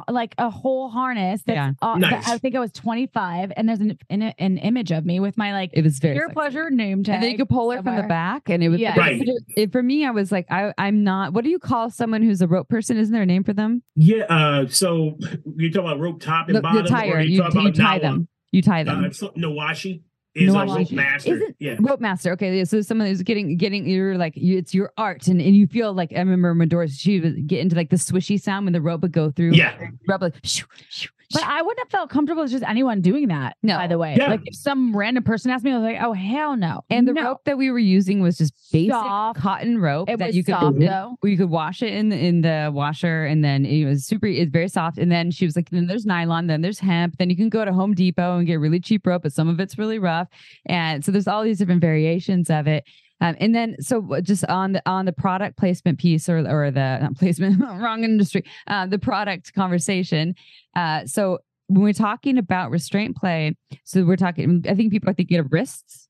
like a whole harness. That's yeah. Uh, nice. I think I was 25, and there's an, an, an image of me with my like it was very pure sexy. pleasure name tag. And then you could pull her somewhere. from the back, and it was yeah. right. It, it, for me, I was like, I, I'm not. What do you call someone who's a rope person? Isn't there a name for them? Yeah. Uh, so you talk about rope top and the, bottom, the tire. you, you, you tie them. You tie them. Uh, Nawashi. Is No, a rope master. Isn't yeah. rope master? Okay, so someone who's getting getting you're like you, it's your art, and, and you feel like I remember Midori. She would get into like the swishy sound when the rope would go through. Yeah. rub like. shoo, shoo, But. I wouldn't have felt comfortable with just anyone doing that. No. By the way, Yeah. like if some random person asked me, I was like, oh hell no. and the no. rope that we were using was just basic Soft. cotton rope it that was you could soft though. you could wash it in the, in the washer and then it was super it's very soft and then she was like then there's nylon then there's hemp then you can go to home depot and get really cheap rope but some of it's really rough and so there's all these different variations of it um, and then so just on the on the product placement piece or or the not placement wrong industry uh, the product conversation uh, so when we're talking about restraint play so we're talking i think people are thinking of wrists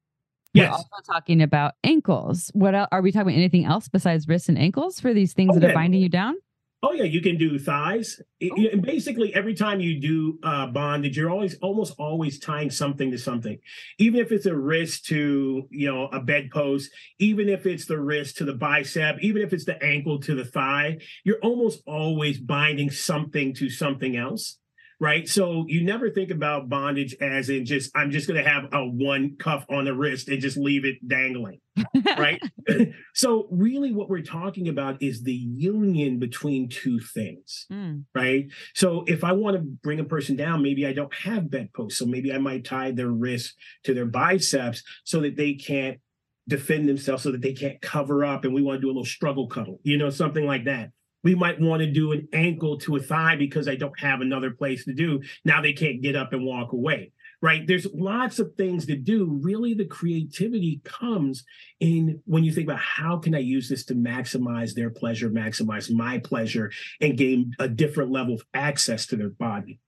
we're Yes. also talking about ankles. What el- are we talking about? Anything else besides wrists and ankles for these things that are binding you down? Oh yeah, you can do thighs. It- Oh. and basically, every time you do uh, bondage, you're always almost always tying something to something. Even if it's a wrist to you know a bedpost, even if it's the wrist to the bicep, even if it's the ankle to the thigh, you're almost always binding something to something else. Right. So you never think about bondage as in just, I'm just going to have a one cuff on the wrist and just leave it dangling right? so really what we're talking about is the union between two things, Mm. right? So if I want to bring a person down, maybe I don't have bedposts. So maybe I might tie their wrist to their biceps so that they can't defend themselves, so that they can't cover up. And we want to do a little struggle cuddle, you know, something like that. We might want to do an ankle to a thigh because I don't have another place to do. Now they can't get up and walk away right? There's lots of things to do. Really, the creativity comes in when you think about how can I use this to maximize their pleasure, maximize my pleasure, and gain a different level of access to their body.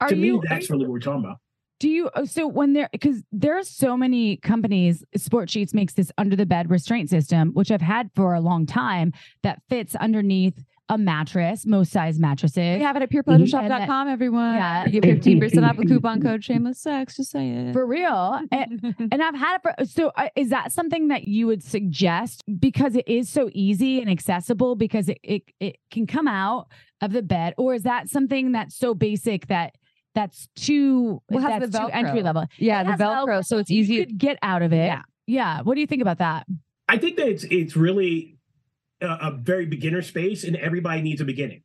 Are to you? me, that's really what we're talking about. Do you? oh, So when there, because there are so many companies, Sportsheets makes this under the bed restraint system, which I've had for a long time, that fits underneath a mattress, most size mattresses. We have it at And purepleasureshop.com, everyone. Yeah. You get 15% off a coupon code shameless sex. Just say it. For real. And, and I've had it for, so uh, is that something that you would suggest because it is so easy and accessible because it, it, it can come out of the bed? Or is that something that's so basic that that's too, Well, it has that's the too entry level? yeah, It the has Velcro, so it's You easy. could get out of it. Yeah. Yeah. What do you think about that? I think that it's it's really a, a very beginner space, and everybody needs a beginning.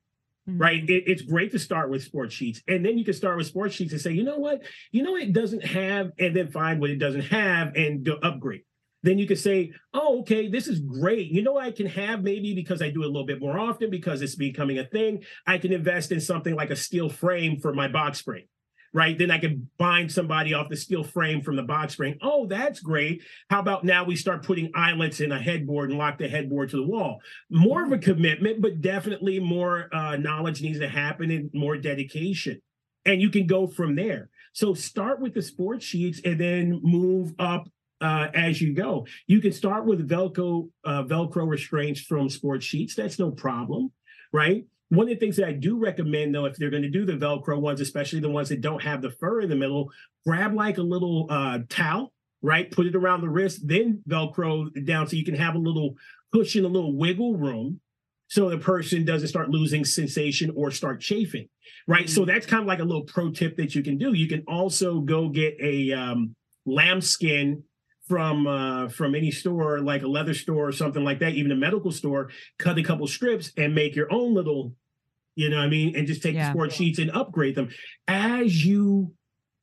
Mhm. right? It, it's great to start with Sportsheets, and then you can start with Sportsheets and say, you know what, you know it doesn't have, and then find what it doesn't have and go upgrade. Then you can say, oh, okay, this is great. You know, I can have maybe because I do it a little bit more often because it's becoming a thing. I can invest in something like a steel frame for my box spring. Right. Then I can bind somebody off the steel frame from the box spring. Oh, that's great. How about now we start putting eyelets in a headboard and lock the headboard to the wall? more of a commitment, but definitely more uh, knowledge needs to happen and more dedication. And you can go from there. So start with the Sportsheets and then move up uh, as you go. You can start with Velcro uh, Velcro restraints from Sportsheets. That's no problem, right? One of the things that I do recommend, though, if they're going to do the Velcro ones, especially the ones that don't have the fur in the middle, grab like a little uh, towel, right? Put it around the wrist, then Velcro down so you can have a little cushion, a little wiggle room, so the person doesn't start losing sensation or start chafing, right? So that's kind of like a little pro tip that you can do. You can also go get a um, lambskin from uh, from any store, like a leather store or something like that, even a medical store. Cut a couple strips and make your own little, you know, what I mean, and just take Yeah. the Sportsheets and upgrade them as you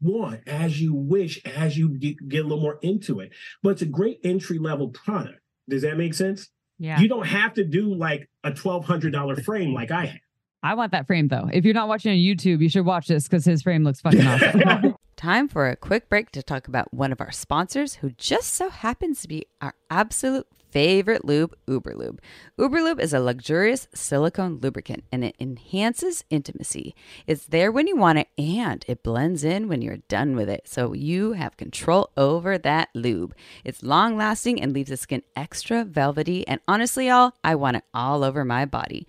want, as you wish, as you get, get a little more into it. But it's a great entry level product. Does that make sense? Yeah. You don't have to do like a twelve hundred dollar frame like I have. I want that frame though. If you're not watching on YouTube, you should watch this because his frame looks fucking awesome. Time for a quick break to talk about one of our sponsors who just so happens to be our absolute favorite lube, Uberlube. Uberlube is a luxurious silicone lubricant and it enhances intimacy. It's there when you want it and it blends in when you're done with it. So you have control over that lube. It's long lasting and leaves the skin extra velvety. And honestly, y'all, I want it all over my body.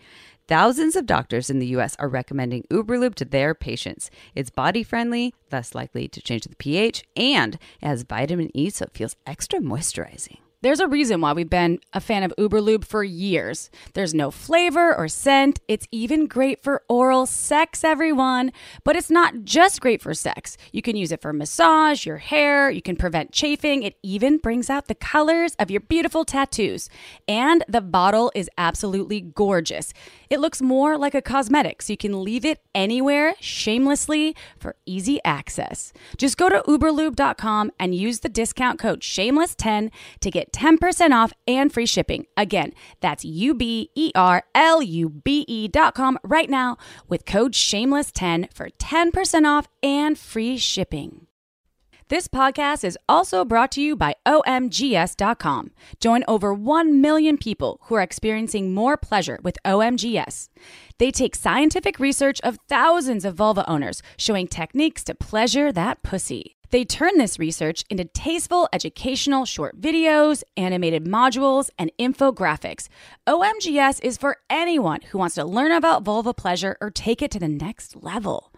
Thousands of doctors in the US are recommending Uberlube to their patients. It's body friendly, less likely to change the pH, and it has vitamin E so it feels extra moisturizing. There's a reason why we've been a fan of Uberlube for years. There's no flavor or scent. It's even great for oral sex, everyone. But it's not just great for sex. You can use it for massage, your hair, you can prevent chafing. It even brings out the colors of your beautiful tattoos. And the bottle is absolutely gorgeous. It looks more like a cosmetic, so you can leave it anywhere shamelessly for easy access. Just go to uberlube.com and use the discount code shameless10 to get 10% off and free shipping. Again, that's U B E R L U B E.com right now with code shameless10 for 10% off and free shipping. This podcast is also brought to you by OMGYes.com. Join over 1 million people who are experiencing more pleasure with OMGYes. They take scientific research of thousands of vulva owners, showing techniques to pleasure that pussy. They turn this research into tasteful educational short videos, animated modules, and infographics. OMGYes is for anyone who wants to learn about vulva pleasure or take it to the next level.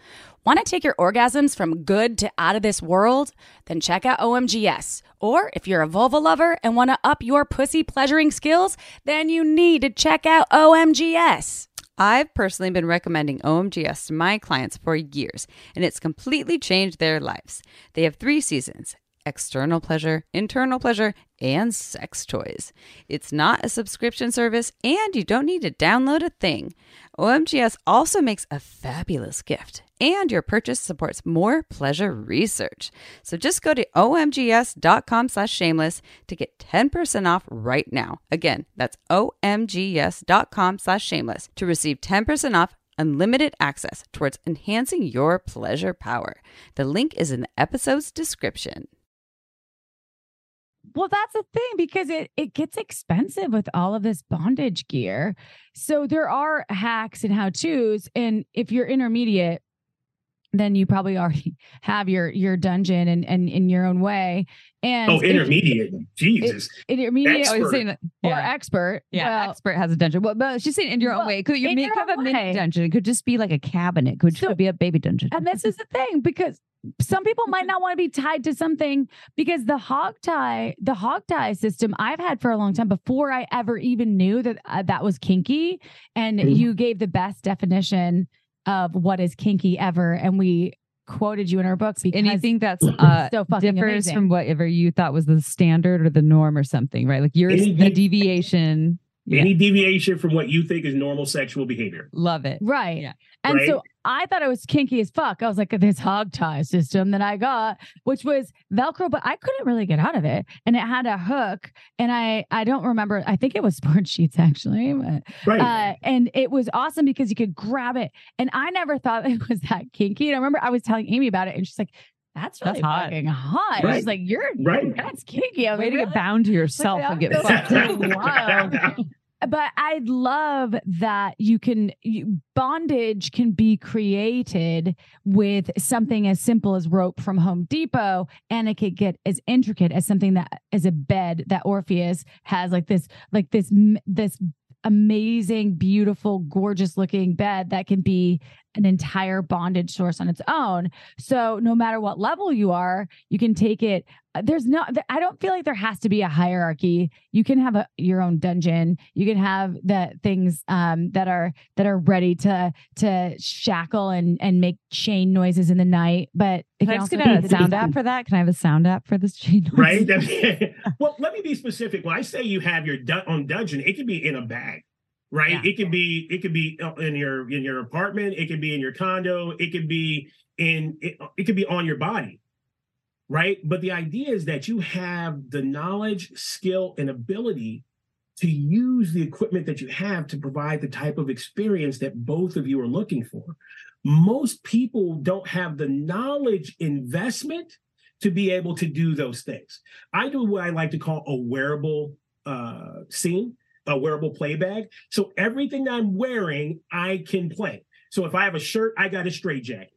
Want to take your orgasms from good to out of this world? Then check out OMGYes. Or if you're a vulva lover and want to up your pussy pleasuring skills, then you need to check out OMGYes. I've personally been recommending OMGYes to my clients for years, and it's completely changed their lives. They have three seasons external pleasure, internal pleasure, and sex toys. It's not a subscription service, and you don't need to download a thing. OMGYes also makes a fabulous gift, and your purchase supports more pleasure research. So just go to omgyes.com slash shameless to get 10% off right now. Again, that's omgyes.com slash shameless to receive 10% off unlimited access towards enhancing your pleasure power. The link is in the episode's description. Well, that's the thing because it it gets expensive with all of this bondage gear. So there are hacks and how to's, and if you're intermediate, then you probably already have your your dungeon and and in your own way. And Oh, if- intermediate. Jesus. intermediate you're Expert. saying that, or yeah. expert. Yeah, well, expert has a dungeon. Well, but she's saying in your own Well, way. Could you in make have a mini dungeon? It could just be like a cabinet. It could So- just be a baby dungeon. and this is the thing because some people might not want to be tied to something because the hog tie the hog tie system i've had for a long time before i ever even knew that uh, that was kinky and Mhm. you gave the best definition of what is kinky ever and we quoted you in our book because anything that's uh so fucking differs amazing. from whatever you thought was the standard or the norm or something, right? Like yours, Any the de- deviation. Yeah. Any deviation from what you think is normal sexual behavior. Love it. right Yeah. and Right. so i thought it was kinky as fuck i was like this hog tie system that i got which was velcro but i couldn't really get out of it and it had a hook and i i don't remember i think it was Sportsheets actually but Right. uh, and it was awesome because you could grab it. And I never thought it was that kinky. And I remember I was telling Amy about it, and she's like, "That's really That's hot. fucking hot." Right. She's like, "You're right. that's kinky." I was Way like, to get bound to yourself Like, and get fucked. so wild. But I love that you can you, bondage can be created with something as simple as rope from Home Depot, and it could get as intricate as something that is a bed that Orpheus has, like this, like this, this amazing, beautiful, gorgeous looking bed that can be an entire bondage source on its own. So no matter what level you are, you can take it. There's no, I don't feel like there has to be a hierarchy. You can have a, your own dungeon. You can have the things um, that are that are ready to to shackle and and make chain noises in the night. But it Can I can just also get a sound app for that? Can I have a sound app for this chain? Noise? right? well, let me be specific. When I say you have your dun- own dungeon, it could be in a bag, right? Yeah. It could be it could be uh, in your in your apartment. It could be in your condo. It could be in it, it could be on your body, right? But the idea is that you have the knowledge, skill, and ability to use the equipment that you have to provide the type of experience that both of you are looking for. Most people don't have the knowledge investment to be able to do those things. I do what I like to call a wearable uh, scene, a wearable play bag. So everything I'm wearing, I can play. So if I have a shirt, I got a straight jacket.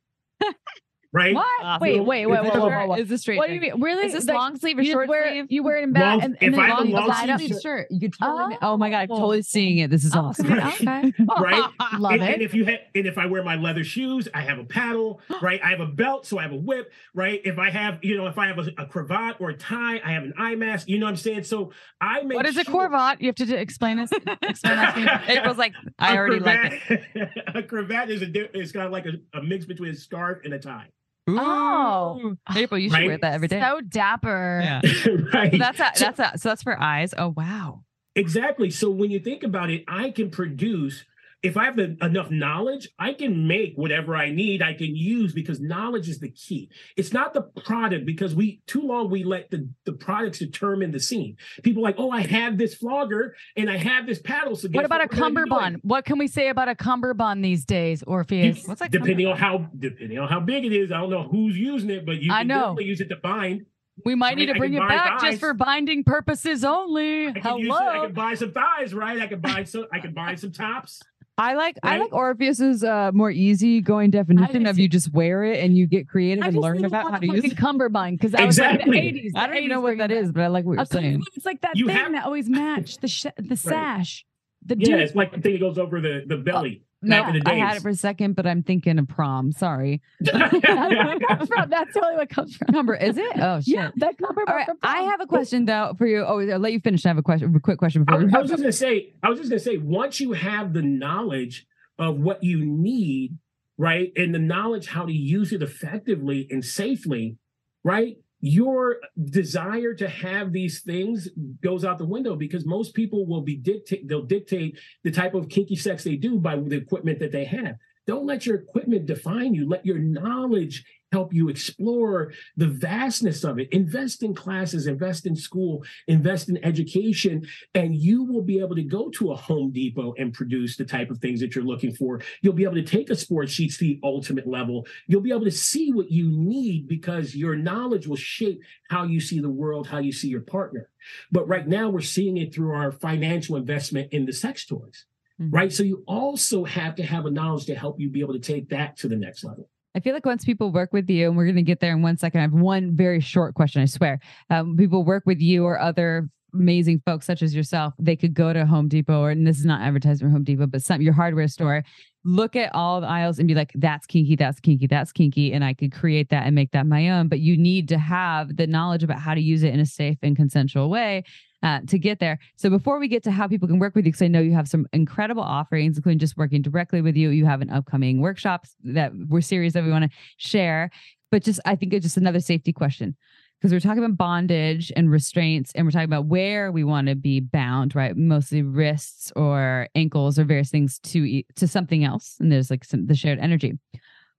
Right? What? Awesome. Wait, wait, wait, Is wait, wait, wait, wait. Is this straight? What do you mean? Really? Is this Like, long sleeve or short wear, sleeve? You wear it in back Long- and, if and then I have a long long sleeve shirt. You could totally. Oh. Oh, my god, I'm oh. totally seeing it. This is Oh, awesome. okay, okay. Right? Love and, it. and if you ha- and if I wear my leather shoes, I have a paddle, right? I have a belt, so I have a whip, right? If I have, you know, if I have a, a cravat or a tie, I have an eye mask. You know what I'm saying? So I make What is a sure- cravat? You have to d- explain this. Explain that to me. April's like, I A already like it. a cravat is a di- is kind of like a, a mix between a scarf and a tie. Oh. Ooh. April, you should Right? wear that every day. So dapper. yeah. right. So that's a, that's a, so that's for eyes. Oh wow. Exactly. So when you think about it, I can produce. If I have the, enough knowledge, I can make whatever I need. I can use because knowledge is the key. It's not the product because we too long we let the the products determine the scene. People are like, oh, I have this flogger and I have this paddle. So What guess about a we're gonna be doing?" cummerbund? What can we say about a cummerbund these days, You- Orpheus? What's that depending on how depending on how big it is, I don't know who's using it, but you I can know. definitely use it to bind. we might I need to bring it back thighs. just for binding purposes only. I can use it, I can buy some thighs, right? I can buy some. I can buy some tops. I like I like Orpheus's uh, more easy going definition just- of you just wear it and you get creative and learn about how to use fucking it. cummerbund because that was like Exactly. the 80s. I don't even know what that bringing is, but I like what you're saying. cummerbund, It's like that You thing have- that always matched the sh- the sash. The Yeah, dude. it's like the thing that goes over the the belly. No, back in the I had it for a second, but I'm thinking of prom. Sorry. That's where it comes from. That's totally what comes from. Number is it? Oh shit. Yeah, that cummerbund. All right, from I have a question though for you. Oh, I'll let you finish. I have a question, a quick question I, before we I was just gonna say, I was just gonna say, once you have the knowledge of what you need, right, and the knowledge how to use it effectively and safely, right, your desire to have these things goes out the window because most people will be dictate they'll dictate the type of kinky sex they do by the equipment that they have. Don't let your equipment define you. Let your knowledge help you explore the vastness of it. Invest in classes, invest in school, invest in education, and you will be able to go to a Home Depot and produce the type of things that you're looking for. You'll be able to take a Sportsheet to the ultimate level. You'll be able to see what you need because your knowledge will shape how you see the world, how you see your partner. But right now, we're seeing it through our financial investment in the sex toys, Mhm. right? So you also have to have a knowledge to help you be able to take that to the next level. I feel like once people work with you, and we're going to get there in one second. I have one very short question. I swear. Um, people work with you or other amazing folks such as yourself. They could go to Home Depot, or and this is not advertising for Home Depot, but some your hardware store. Look at all the aisles and be like, "That's kinky. That's kinky. That's kinky," and I could create that and make that my own. But you need to have the knowledge about how to use it in a safe and consensual way uh, to get there. So before we get to how people can work with you, because I know you have some incredible offerings, including just working directly with you. You have an upcoming workshops that we're series that we want to share. But just I think it's just another safety question. Because we're talking about bondage and restraints, and we're talking about where we want to be bound, right? Mostly wrists or ankles or various things to to something else. And there's like some the shared energy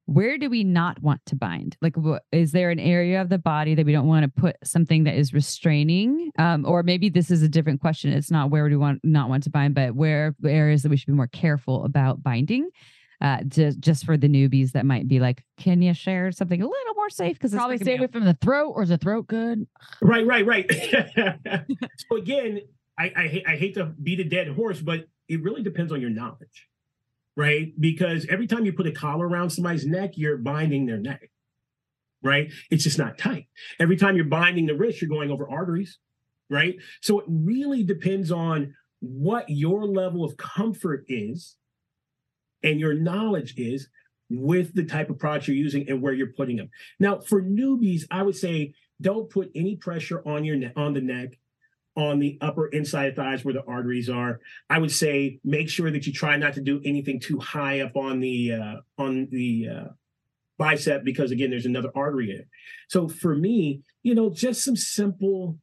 where do we not want to bind like what is there an area of the body that we don't want to put something that is restraining um, or maybe this is a different question it's not where we want not want to bind but where areas that we should be more careful about binding uh, just just for the newbies that might be like, can you share something a little more safe? Because it's Probably stay away from the throat, or is the throat good? Right, right, right. so again, I, I I hate to beat a dead horse, but it really depends on your knowledge, right? Because every time you put a collar around somebody's neck, you're binding their neck, right? It's just not tight. Every time you're binding the wrist, you're going over arteries, right? So it really depends on what your level of comfort is and your knowledge is with the type of product you're using and where you're putting them. Now, for newbies, I would say don't put any pressure on your ne- on the neck, on the upper inside thighs where the arteries are. I would say make sure that you try not to do anything too high up on the uh, on the uh, bicep because again, there's another artery in it. So for me, you know, just some simple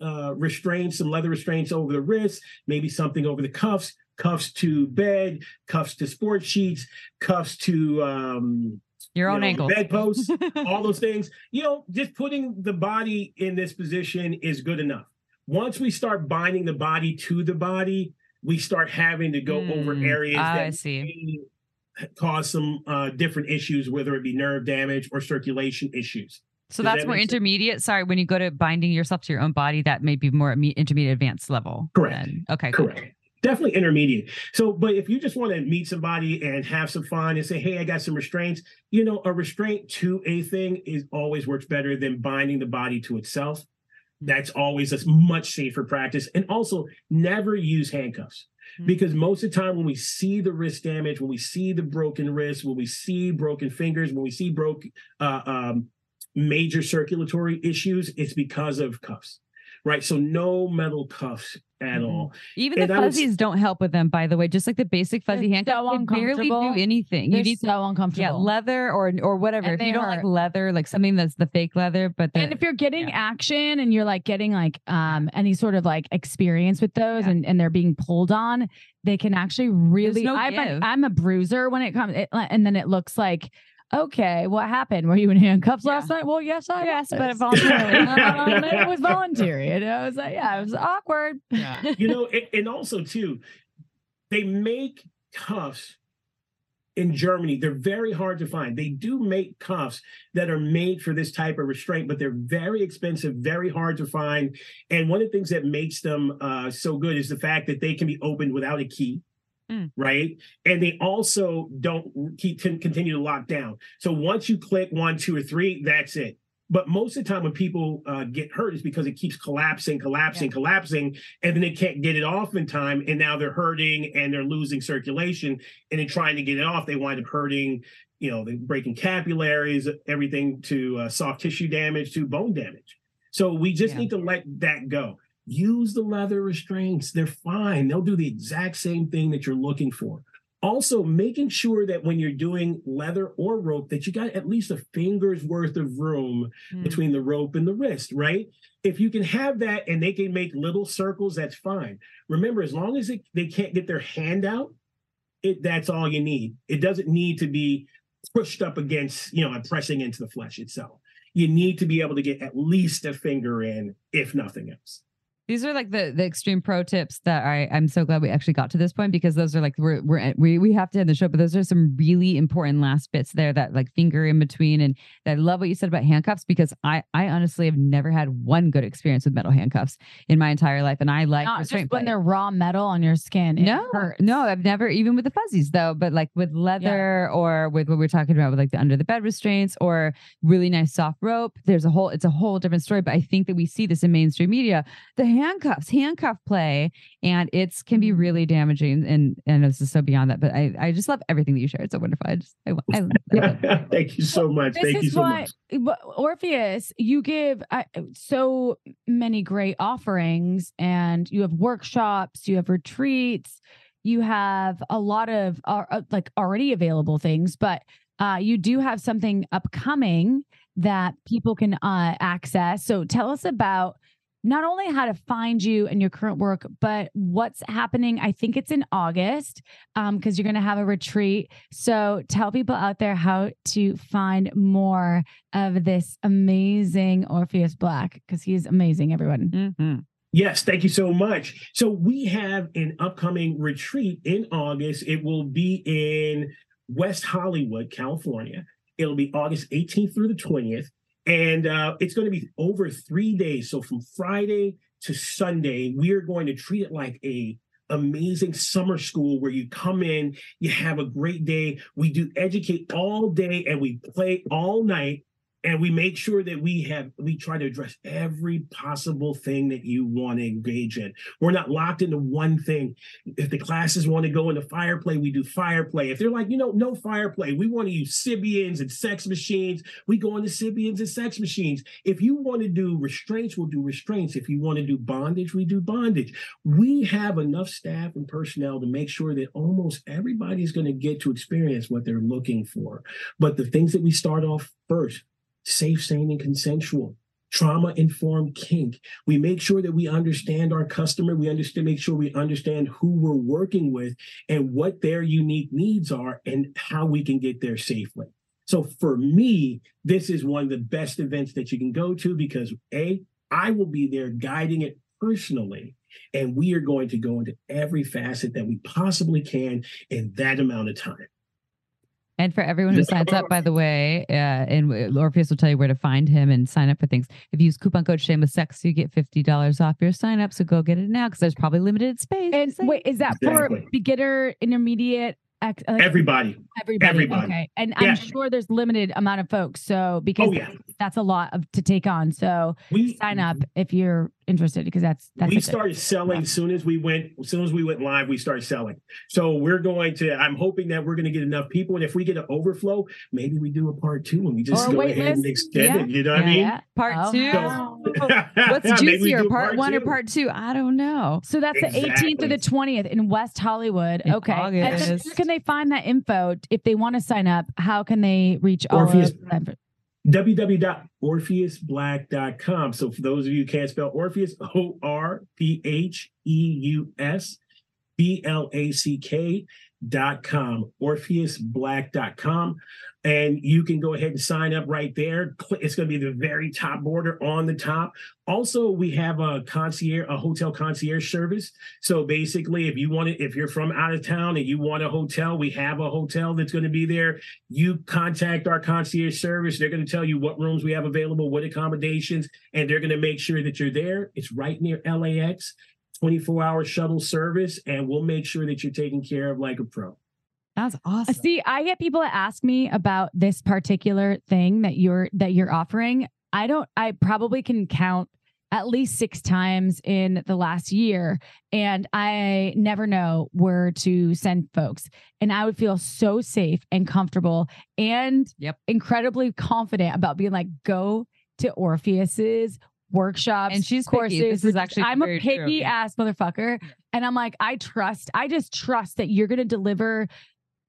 uh, restraints, some leather restraints over the wrists, maybe something over the cuffs, cuffs to bed, cuffs to Sportsheets, cuffs to um, your you own know, ankles. bedposts, all those things. You know, just putting the body in this position is good enough. Once we start binding the body to the body, we start having to go over Mm, areas I that see. may cause some uh, different issues, whether it be nerve damage or circulation issues. So Does that's that more sense? intermediate. Sorry, when you go to binding yourself to your own body, that may be more intermediate advanced level. Correct. then. Okay. cool. Correct. definitely intermediate. So, but if you just want to meet somebody and have some fun and say, "Hey, I got some restraints," you know, a restraint to a thing is always works better than binding the body to itself. That's always a much safer practice. And also, never use handcuffs hmm. because most of the time when we see the wrist damage, when we see the broken wrist, when we see broken fingers, when we see broke uh, um, major circulatory issues, it's because of cuffs right? So no metal cuffs at mm-hmm. all. Even and the fuzzies was, don't help with them, by the way. Just like the basic fuzzy handcuff, so barely do anything. They're you need so uncomfortable. Yeah, leather or or whatever. And if you don't like leather, like something that's the fake leather, but and if you're getting yeah. action and you're like getting like um any sort of like experience with those yeah. and and they're being pulled on, they can actually really. No I'm, a, I'm a bruiser when it comes, it, and then it looks like okay, what happened? Were you in handcuffs yeah. last night? Well, yes, I yes, was. but voluntarily. um, it was voluntary. And I was like, yeah, it was awkward. Yeah. you know, and, and also too, they make cuffs in Germany. They're very hard to find. They do make cuffs that are made for this type of restraint, but they're very expensive, very hard to find. And one of the things that makes them uh, so good is the fact that they can be opened without a key. Mm. Right. And they also don't keep continue to lock down. So once you click one, two, or three, that's it. But most of the time, when people uh, get hurt, is because it keeps collapsing, collapsing, yeah. collapsing, and then they can't get it off in time. And now they're hurting and they're losing circulation. And in trying to get it off, they wind up hurting, you know, they breaking capillaries, everything to uh, soft tissue damage to bone damage. So we just yeah. need to let that go use the leather restraints. They're fine. They'll do the exact same thing that you're looking for. Also, making sure that when you're doing leather or rope, that you got at least a finger's worth of room mm. between the rope and the wrist, right? If you can have that and they can make little circles, that's fine. Remember, as long as it, they can't get their hand out, it that's all you need. It doesn't need to be pushed up against, you know, and pressing into the flesh itself. You need to be able to get at least a finger in, if nothing else. These are like the the extreme pro tips that I I'm so glad we actually got to this point because those are like we're we're eh, we we have to end the show, but those are some really important last bits there that like finger in between. And I love what you said about handcuffs because I I honestly have never had one good experience with metal handcuffs in my entire life, and I like Not just when play. they're raw metal on your skin. no, hurts. no, I've never even with the fuzzies though, but like with leather yeah. or with what we're talking about with like the under the bed restraints or really nice soft rope. There's a whole it's a whole different story, but I think that we see this in mainstream media. The handcuffs, handcuff play, and it's can be mm. really damaging. And and this is so beyond that, but I I just love everything that you shared. It's so wonderful. I just I, I, I Thank you so much. This Thank you so why, much. Orpheus, you give uh, so many great offerings, and you have workshops, you have retreats, you have a lot of uh, like already available things, but uh, you do have something upcoming that people can uh, access. So tell us about not only how to find you and your current work, but what's happening. I think it's in August because um, you're going to have a retreat. So tell people out there how to find more of this amazing Orpheus Black because he's amazing, everyone. Mm-hmm. Yes, thank you so much. So we have an upcoming retreat in August. It will be in West Hollywood, California. It'll be August 18th through the 20th. And uh, it's going to be over three days. So from Friday to Sunday, we are going to treat it like a amazing summer school where you come in, you have a great day. We do educate all day and we play all night and we make sure that we have we try to address every possible thing that you want to engage in. We're not locked into one thing. If the classes want to go into fire play we do fire play. If they're like you know no fire play we want to use sybians and sex machines. We go into sybians and sex machines. If you want to do restraints we'll do restraints. If you want to do bondage we do bondage. We have enough staff and personnel to make sure that almost everybody's going to get to experience what they're looking for. But the things that we start off first safe, sane, and consensual. Trauma informed kink. We make sure that we understand our customer. We understand, make sure we understand who we're working with and what their unique needs are and how we can get there safely. So for me, this is one of the best events that you can go to because A, I will be there guiding it personally. And we are going to go into every facet that we possibly can in that amount of time. And for everyone who signs up, by the way, uh, and Orpheus will tell you where to find him and sign up for things. If you use coupon code Shameless Sex, you get fifty dollars off your sign up. So go get it now because there's probably limited space. And wait, is that for beginner, intermediate, ex- like, Everybody. everybody? everybody. Okay, and Yeah. I'm sure there's limited amount of folks. So because Oh yeah. that's a lot of to take on. So We sign up if you're interested because that's that's we started selling as soon as we went as soon as we went live we started selling so we're going to i'm hoping that we're going to get enough people and if we get an overflow maybe we do a part two and we just Or go wait ahead and extend Yeah. it you know what i mean yeah. part oh, two. wow. What's juicier, do part, one or part two? I don't know. So that's the 18th or the 20th in West Hollywood. In okay. And then August. where can they find that info if they want to sign up? How can they reach all Orpheus- of them? www.orpheusblack.com so for those of you who can't spell orpheus o-r-p-h-e-u-s b-l-a-c-k dot com orpheusblack.com and you can go ahead and sign up right there. It's going to be the very top border on the top. Also we have a concierge a hotel concierge service. So basically if you want to if you're from out of town and you want a hotel we have a hotel that's going to be there. You contact our concierge service. They're going to tell you what rooms we have available what accommodations and they're going to make sure that you're there. It's right near lax 24 hour shuttle service and we'll make sure that you're taken care of like a pro That's Uh, awesome. See, I get people that ask me about this particular thing that you're that you're offering. I don't I probably can count at least 6 times in the last year and I never know where to send folks. And I would feel so safe and comfortable and Yep. incredibly confident about being like go to Orpheus's workshops And she's picky. courses. This is actually I'm a true picky you. ass motherfucker and I'm like I trust I just trust that you're going to deliver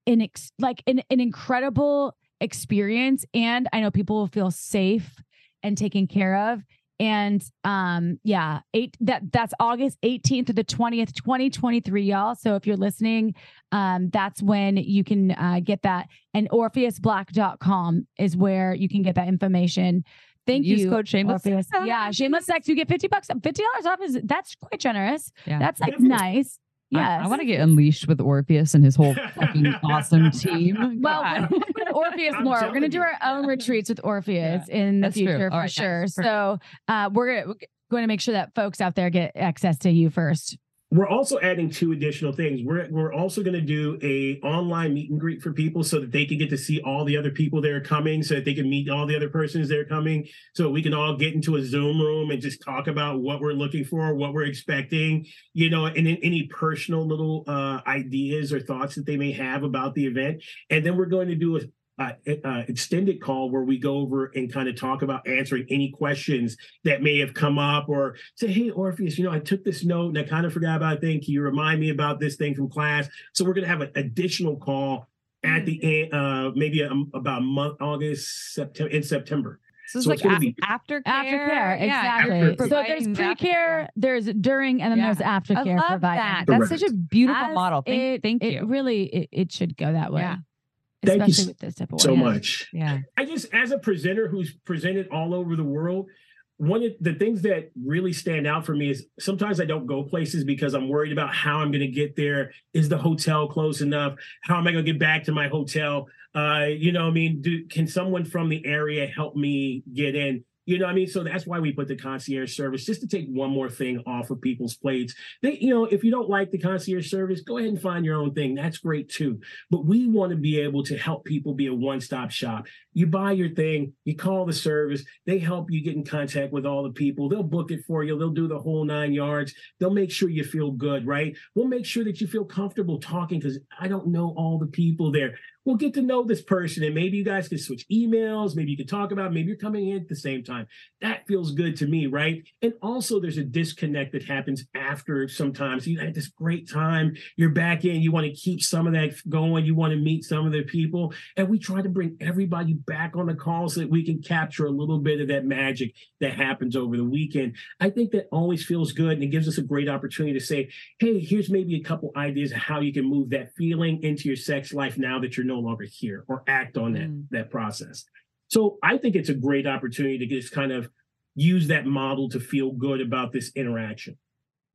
an ex- like an, an incredible experience and i know people will feel safe and taken care of and um yeah eight that that's august 18th to the 20th 2023 y'all so if you're listening um that's when you can uh, get that and orpheusblack.com is where you can get that information thank Use you code shameless. Orpheus. Yeah shameless sex you get 50 bucks 50 dollars off is that's quite generous Yeah. that's like nice I- yes I, want to get unleashed with Orpheus and his whole fucking awesome team. Well, we're with Orpheus more. We're going to do our own retreats with Orpheus in the That's true. future for right, sure. So uh, we're going to make sure that folks out there get access to you first. We're also adding two additional things. We're we're also going to do a online meet and greet for people so that they can get to see all the other people that are coming, so that they can meet all the other persons that are coming, so we can all get into a Zoom room and just talk about what we're looking for, what we're expecting, you know, and any personal little uh, ideas or thoughts that they may have about the event. And then we're going to do a uh, uh, extended call where we go over and kind of talk about answering any questions that may have come up or say, hey, Orpheus, you know, I took this note and I kind of forgot about a thing. Can you remind me about this thing from class? So we're going to have an additional call at the end, uh, maybe um, about month, August, September, in September. So it's So like it's gonna a- be- aftercare. Aftercare, Yeah, exactly. you're so there's pre-care, there's during, and then Yeah. there's I love provided. that. That's such a beautiful As model. Thank, it, thank it you. really, it, it should go that way. Yeah. Thank you with this type of So work. much. yeah. I just, as a presenter who's presented all over the world, one of the things that really stand out for me is sometimes I don't go places because I'm worried about how I'm going to get there. Is the hotel close enough? How am I going to get back to my hotel? Uh, you know, I mean, do can someone from the area help me get in? You know, what I mean, so that's why we put the concierge service just to take one more thing off of people's plates. They, you know, if you don't like the concierge service, go ahead and find your own thing. That's great too. But we want to be able to help people be a one-stop shop you buy your thing, you call the service, they help you get in contact with all the people. They'll book it for you, they'll do the whole nine yards. They'll make sure you feel good, right? We'll make sure that you feel comfortable talking because I don't know all the people there. We'll get to know this person and maybe you guys can switch emails, maybe you can talk about, maybe you're coming in at the same time. That feels good to me, right? And also there's a disconnect that happens after sometimes. You had this great time, you're back in, you want to keep some of that going, you want to meet some of the people. And we try to bring everybody back on the call so that we can capture a little bit of that magic that happens over the weekend. I think that always feels good and it gives us a great opportunity to say, hey, here's maybe a couple ideas of how you can move that feeling into your sex life now that you're no longer here or act on that, Mm. that process. So I think it's a great opportunity to just kind of use that model to feel good about this interaction.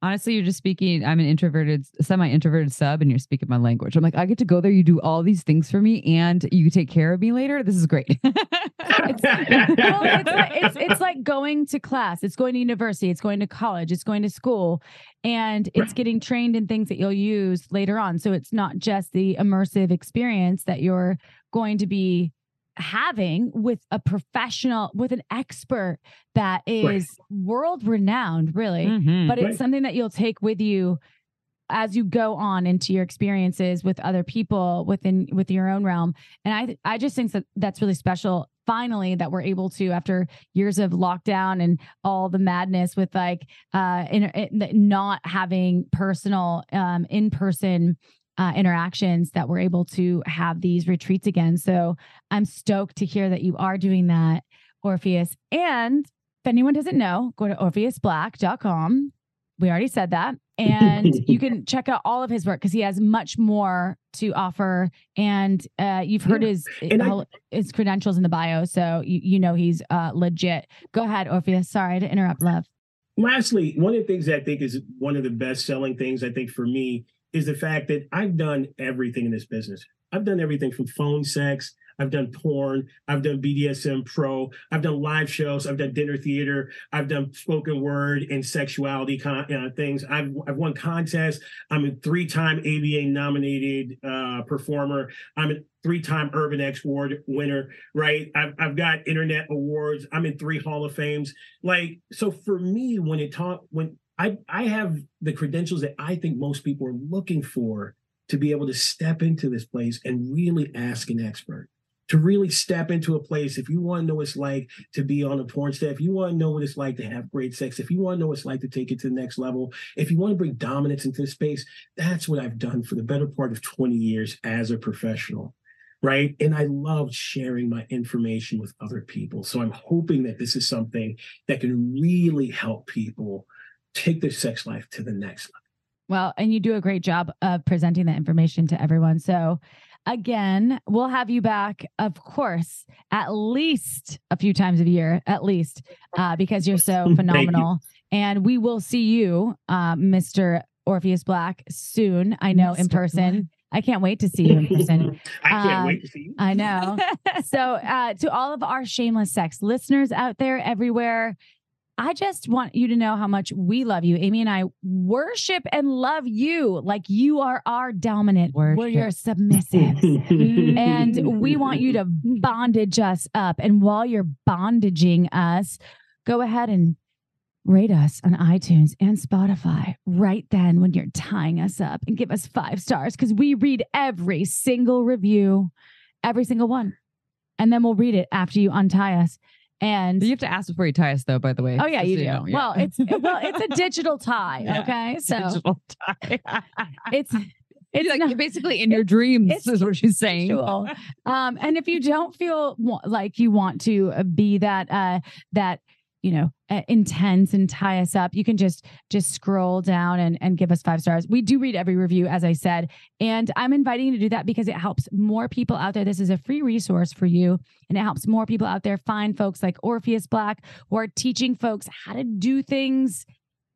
Honestly, you're just speaking. I'm an introverted, semi-introverted sub, and you're speaking my language. I'm like, I get to go there. You do all these things for me, and you take care of me later. This is great. it's, well, it's, it's, it's like going to class. It's going to university. It's going to college. It's going to school, and it's getting trained in things that you'll use later on. So it's not just the immersive experience that you're going to be having with a professional, with an expert that is world renowned, really. Mhm. But it's Right. something that you'll take with you as you go on into your experiences with other people within with your own realm and i i just think that that's really special finally that we're able to after years of lockdown and all the madness with like uh in, in, not having personal um in person uh, interactions that we're able to have these retreats again so i'm stoked to hear that you are doing that orpheus and if anyone doesn't know go to orpheusblack.com we already said that. And you can check out all of his work because he has much more to offer. And uh, you've heard Yeah. his And I- his credentials in the bio, so you, you know he's uh, legit. Go ahead, Orpheus. Sorry to interrupt, love. Lastly, one of the things I think is one of the best selling things I think for me is the fact that I've done everything in this business. I've done everything from phone sex, I've done porn, I've done BDSM pro, I've done live shows, I've done dinner theater, I've done spoken word and sexuality con- uh, things. I've I've won contests. I'm a three-time AVN nominated uh, performer. I'm a three-time Urban X Award winner. Right? I've I've got internet awards. I'm in three Hall of Fames like so for me when it talk when i i have the credentials that i think most people are looking for to be able to step into this place and really ask an expert to really step into a place if you want to know what it's like to be on a porn star if you want to know what it's like to have great sex if you want to know what it's like to take it to the next level if you want to bring dominance into the space that's what i've done for the better part of 20 years as a professional right? And I love sharing my information with other people. So I'm hoping that this is something that can really help people take their sex life to the next level. Well, and you do a great job of presenting that information to everyone. So, again, we'll have you back, of course, at least a few times a year, at least, uh, because you're so you. phenomenal. And we will see you, uh, Mr. Orpheus Black, soon. I know in Mr. person. I can't wait to see you in person. I can't Um, wait to see you. I know. so uh, to all of our shameless sex listeners out there everywhere i just want you to know how much we love you. Amy and i worship and love you like you are our dominant. Worship. we're your submissive and we want you to bondage us up. And while you're bondaging us go ahead and rate us on itunes and spotify right then when you're tying us up and give us five stars because we read every single review every single one. And then we'll read it after you untie us and You have to ask before you tie us, though. By the way. oh yeah you do know. Yeah. well it's well it's a digital tie Yeah. okay so Digital tie. it's it's like not- basically in your dreams it's is what she's saying. Um, and if you don't feel like you want to uh, be that uh, that you know intense and tie us up, you can just just scroll down and and give us five stars. We do read every review, as I said, and I'm inviting you to do that because it helps more people out there. This is a free resource for you, and it helps more people out there find folks like Orpheus Black who are teaching folks how to do things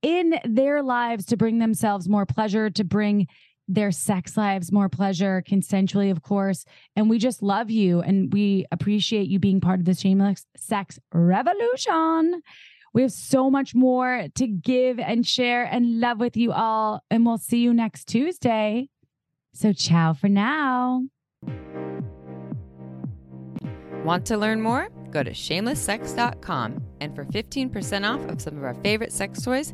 in their lives to bring themselves more pleasure, to bring their sex lives more pleasure, consensually, of course. And we just love you and we appreciate you being part of the shameless sex revolution. We have so much more to give and share and love with you all. And we'll see you next Tuesday. So, ciao for now. Want to learn more? Go to shamelesssex.com and for 15% off of some of our favorite sex toys,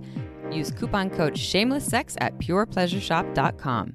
use coupon code shamelesssex at purepleasureshop.com.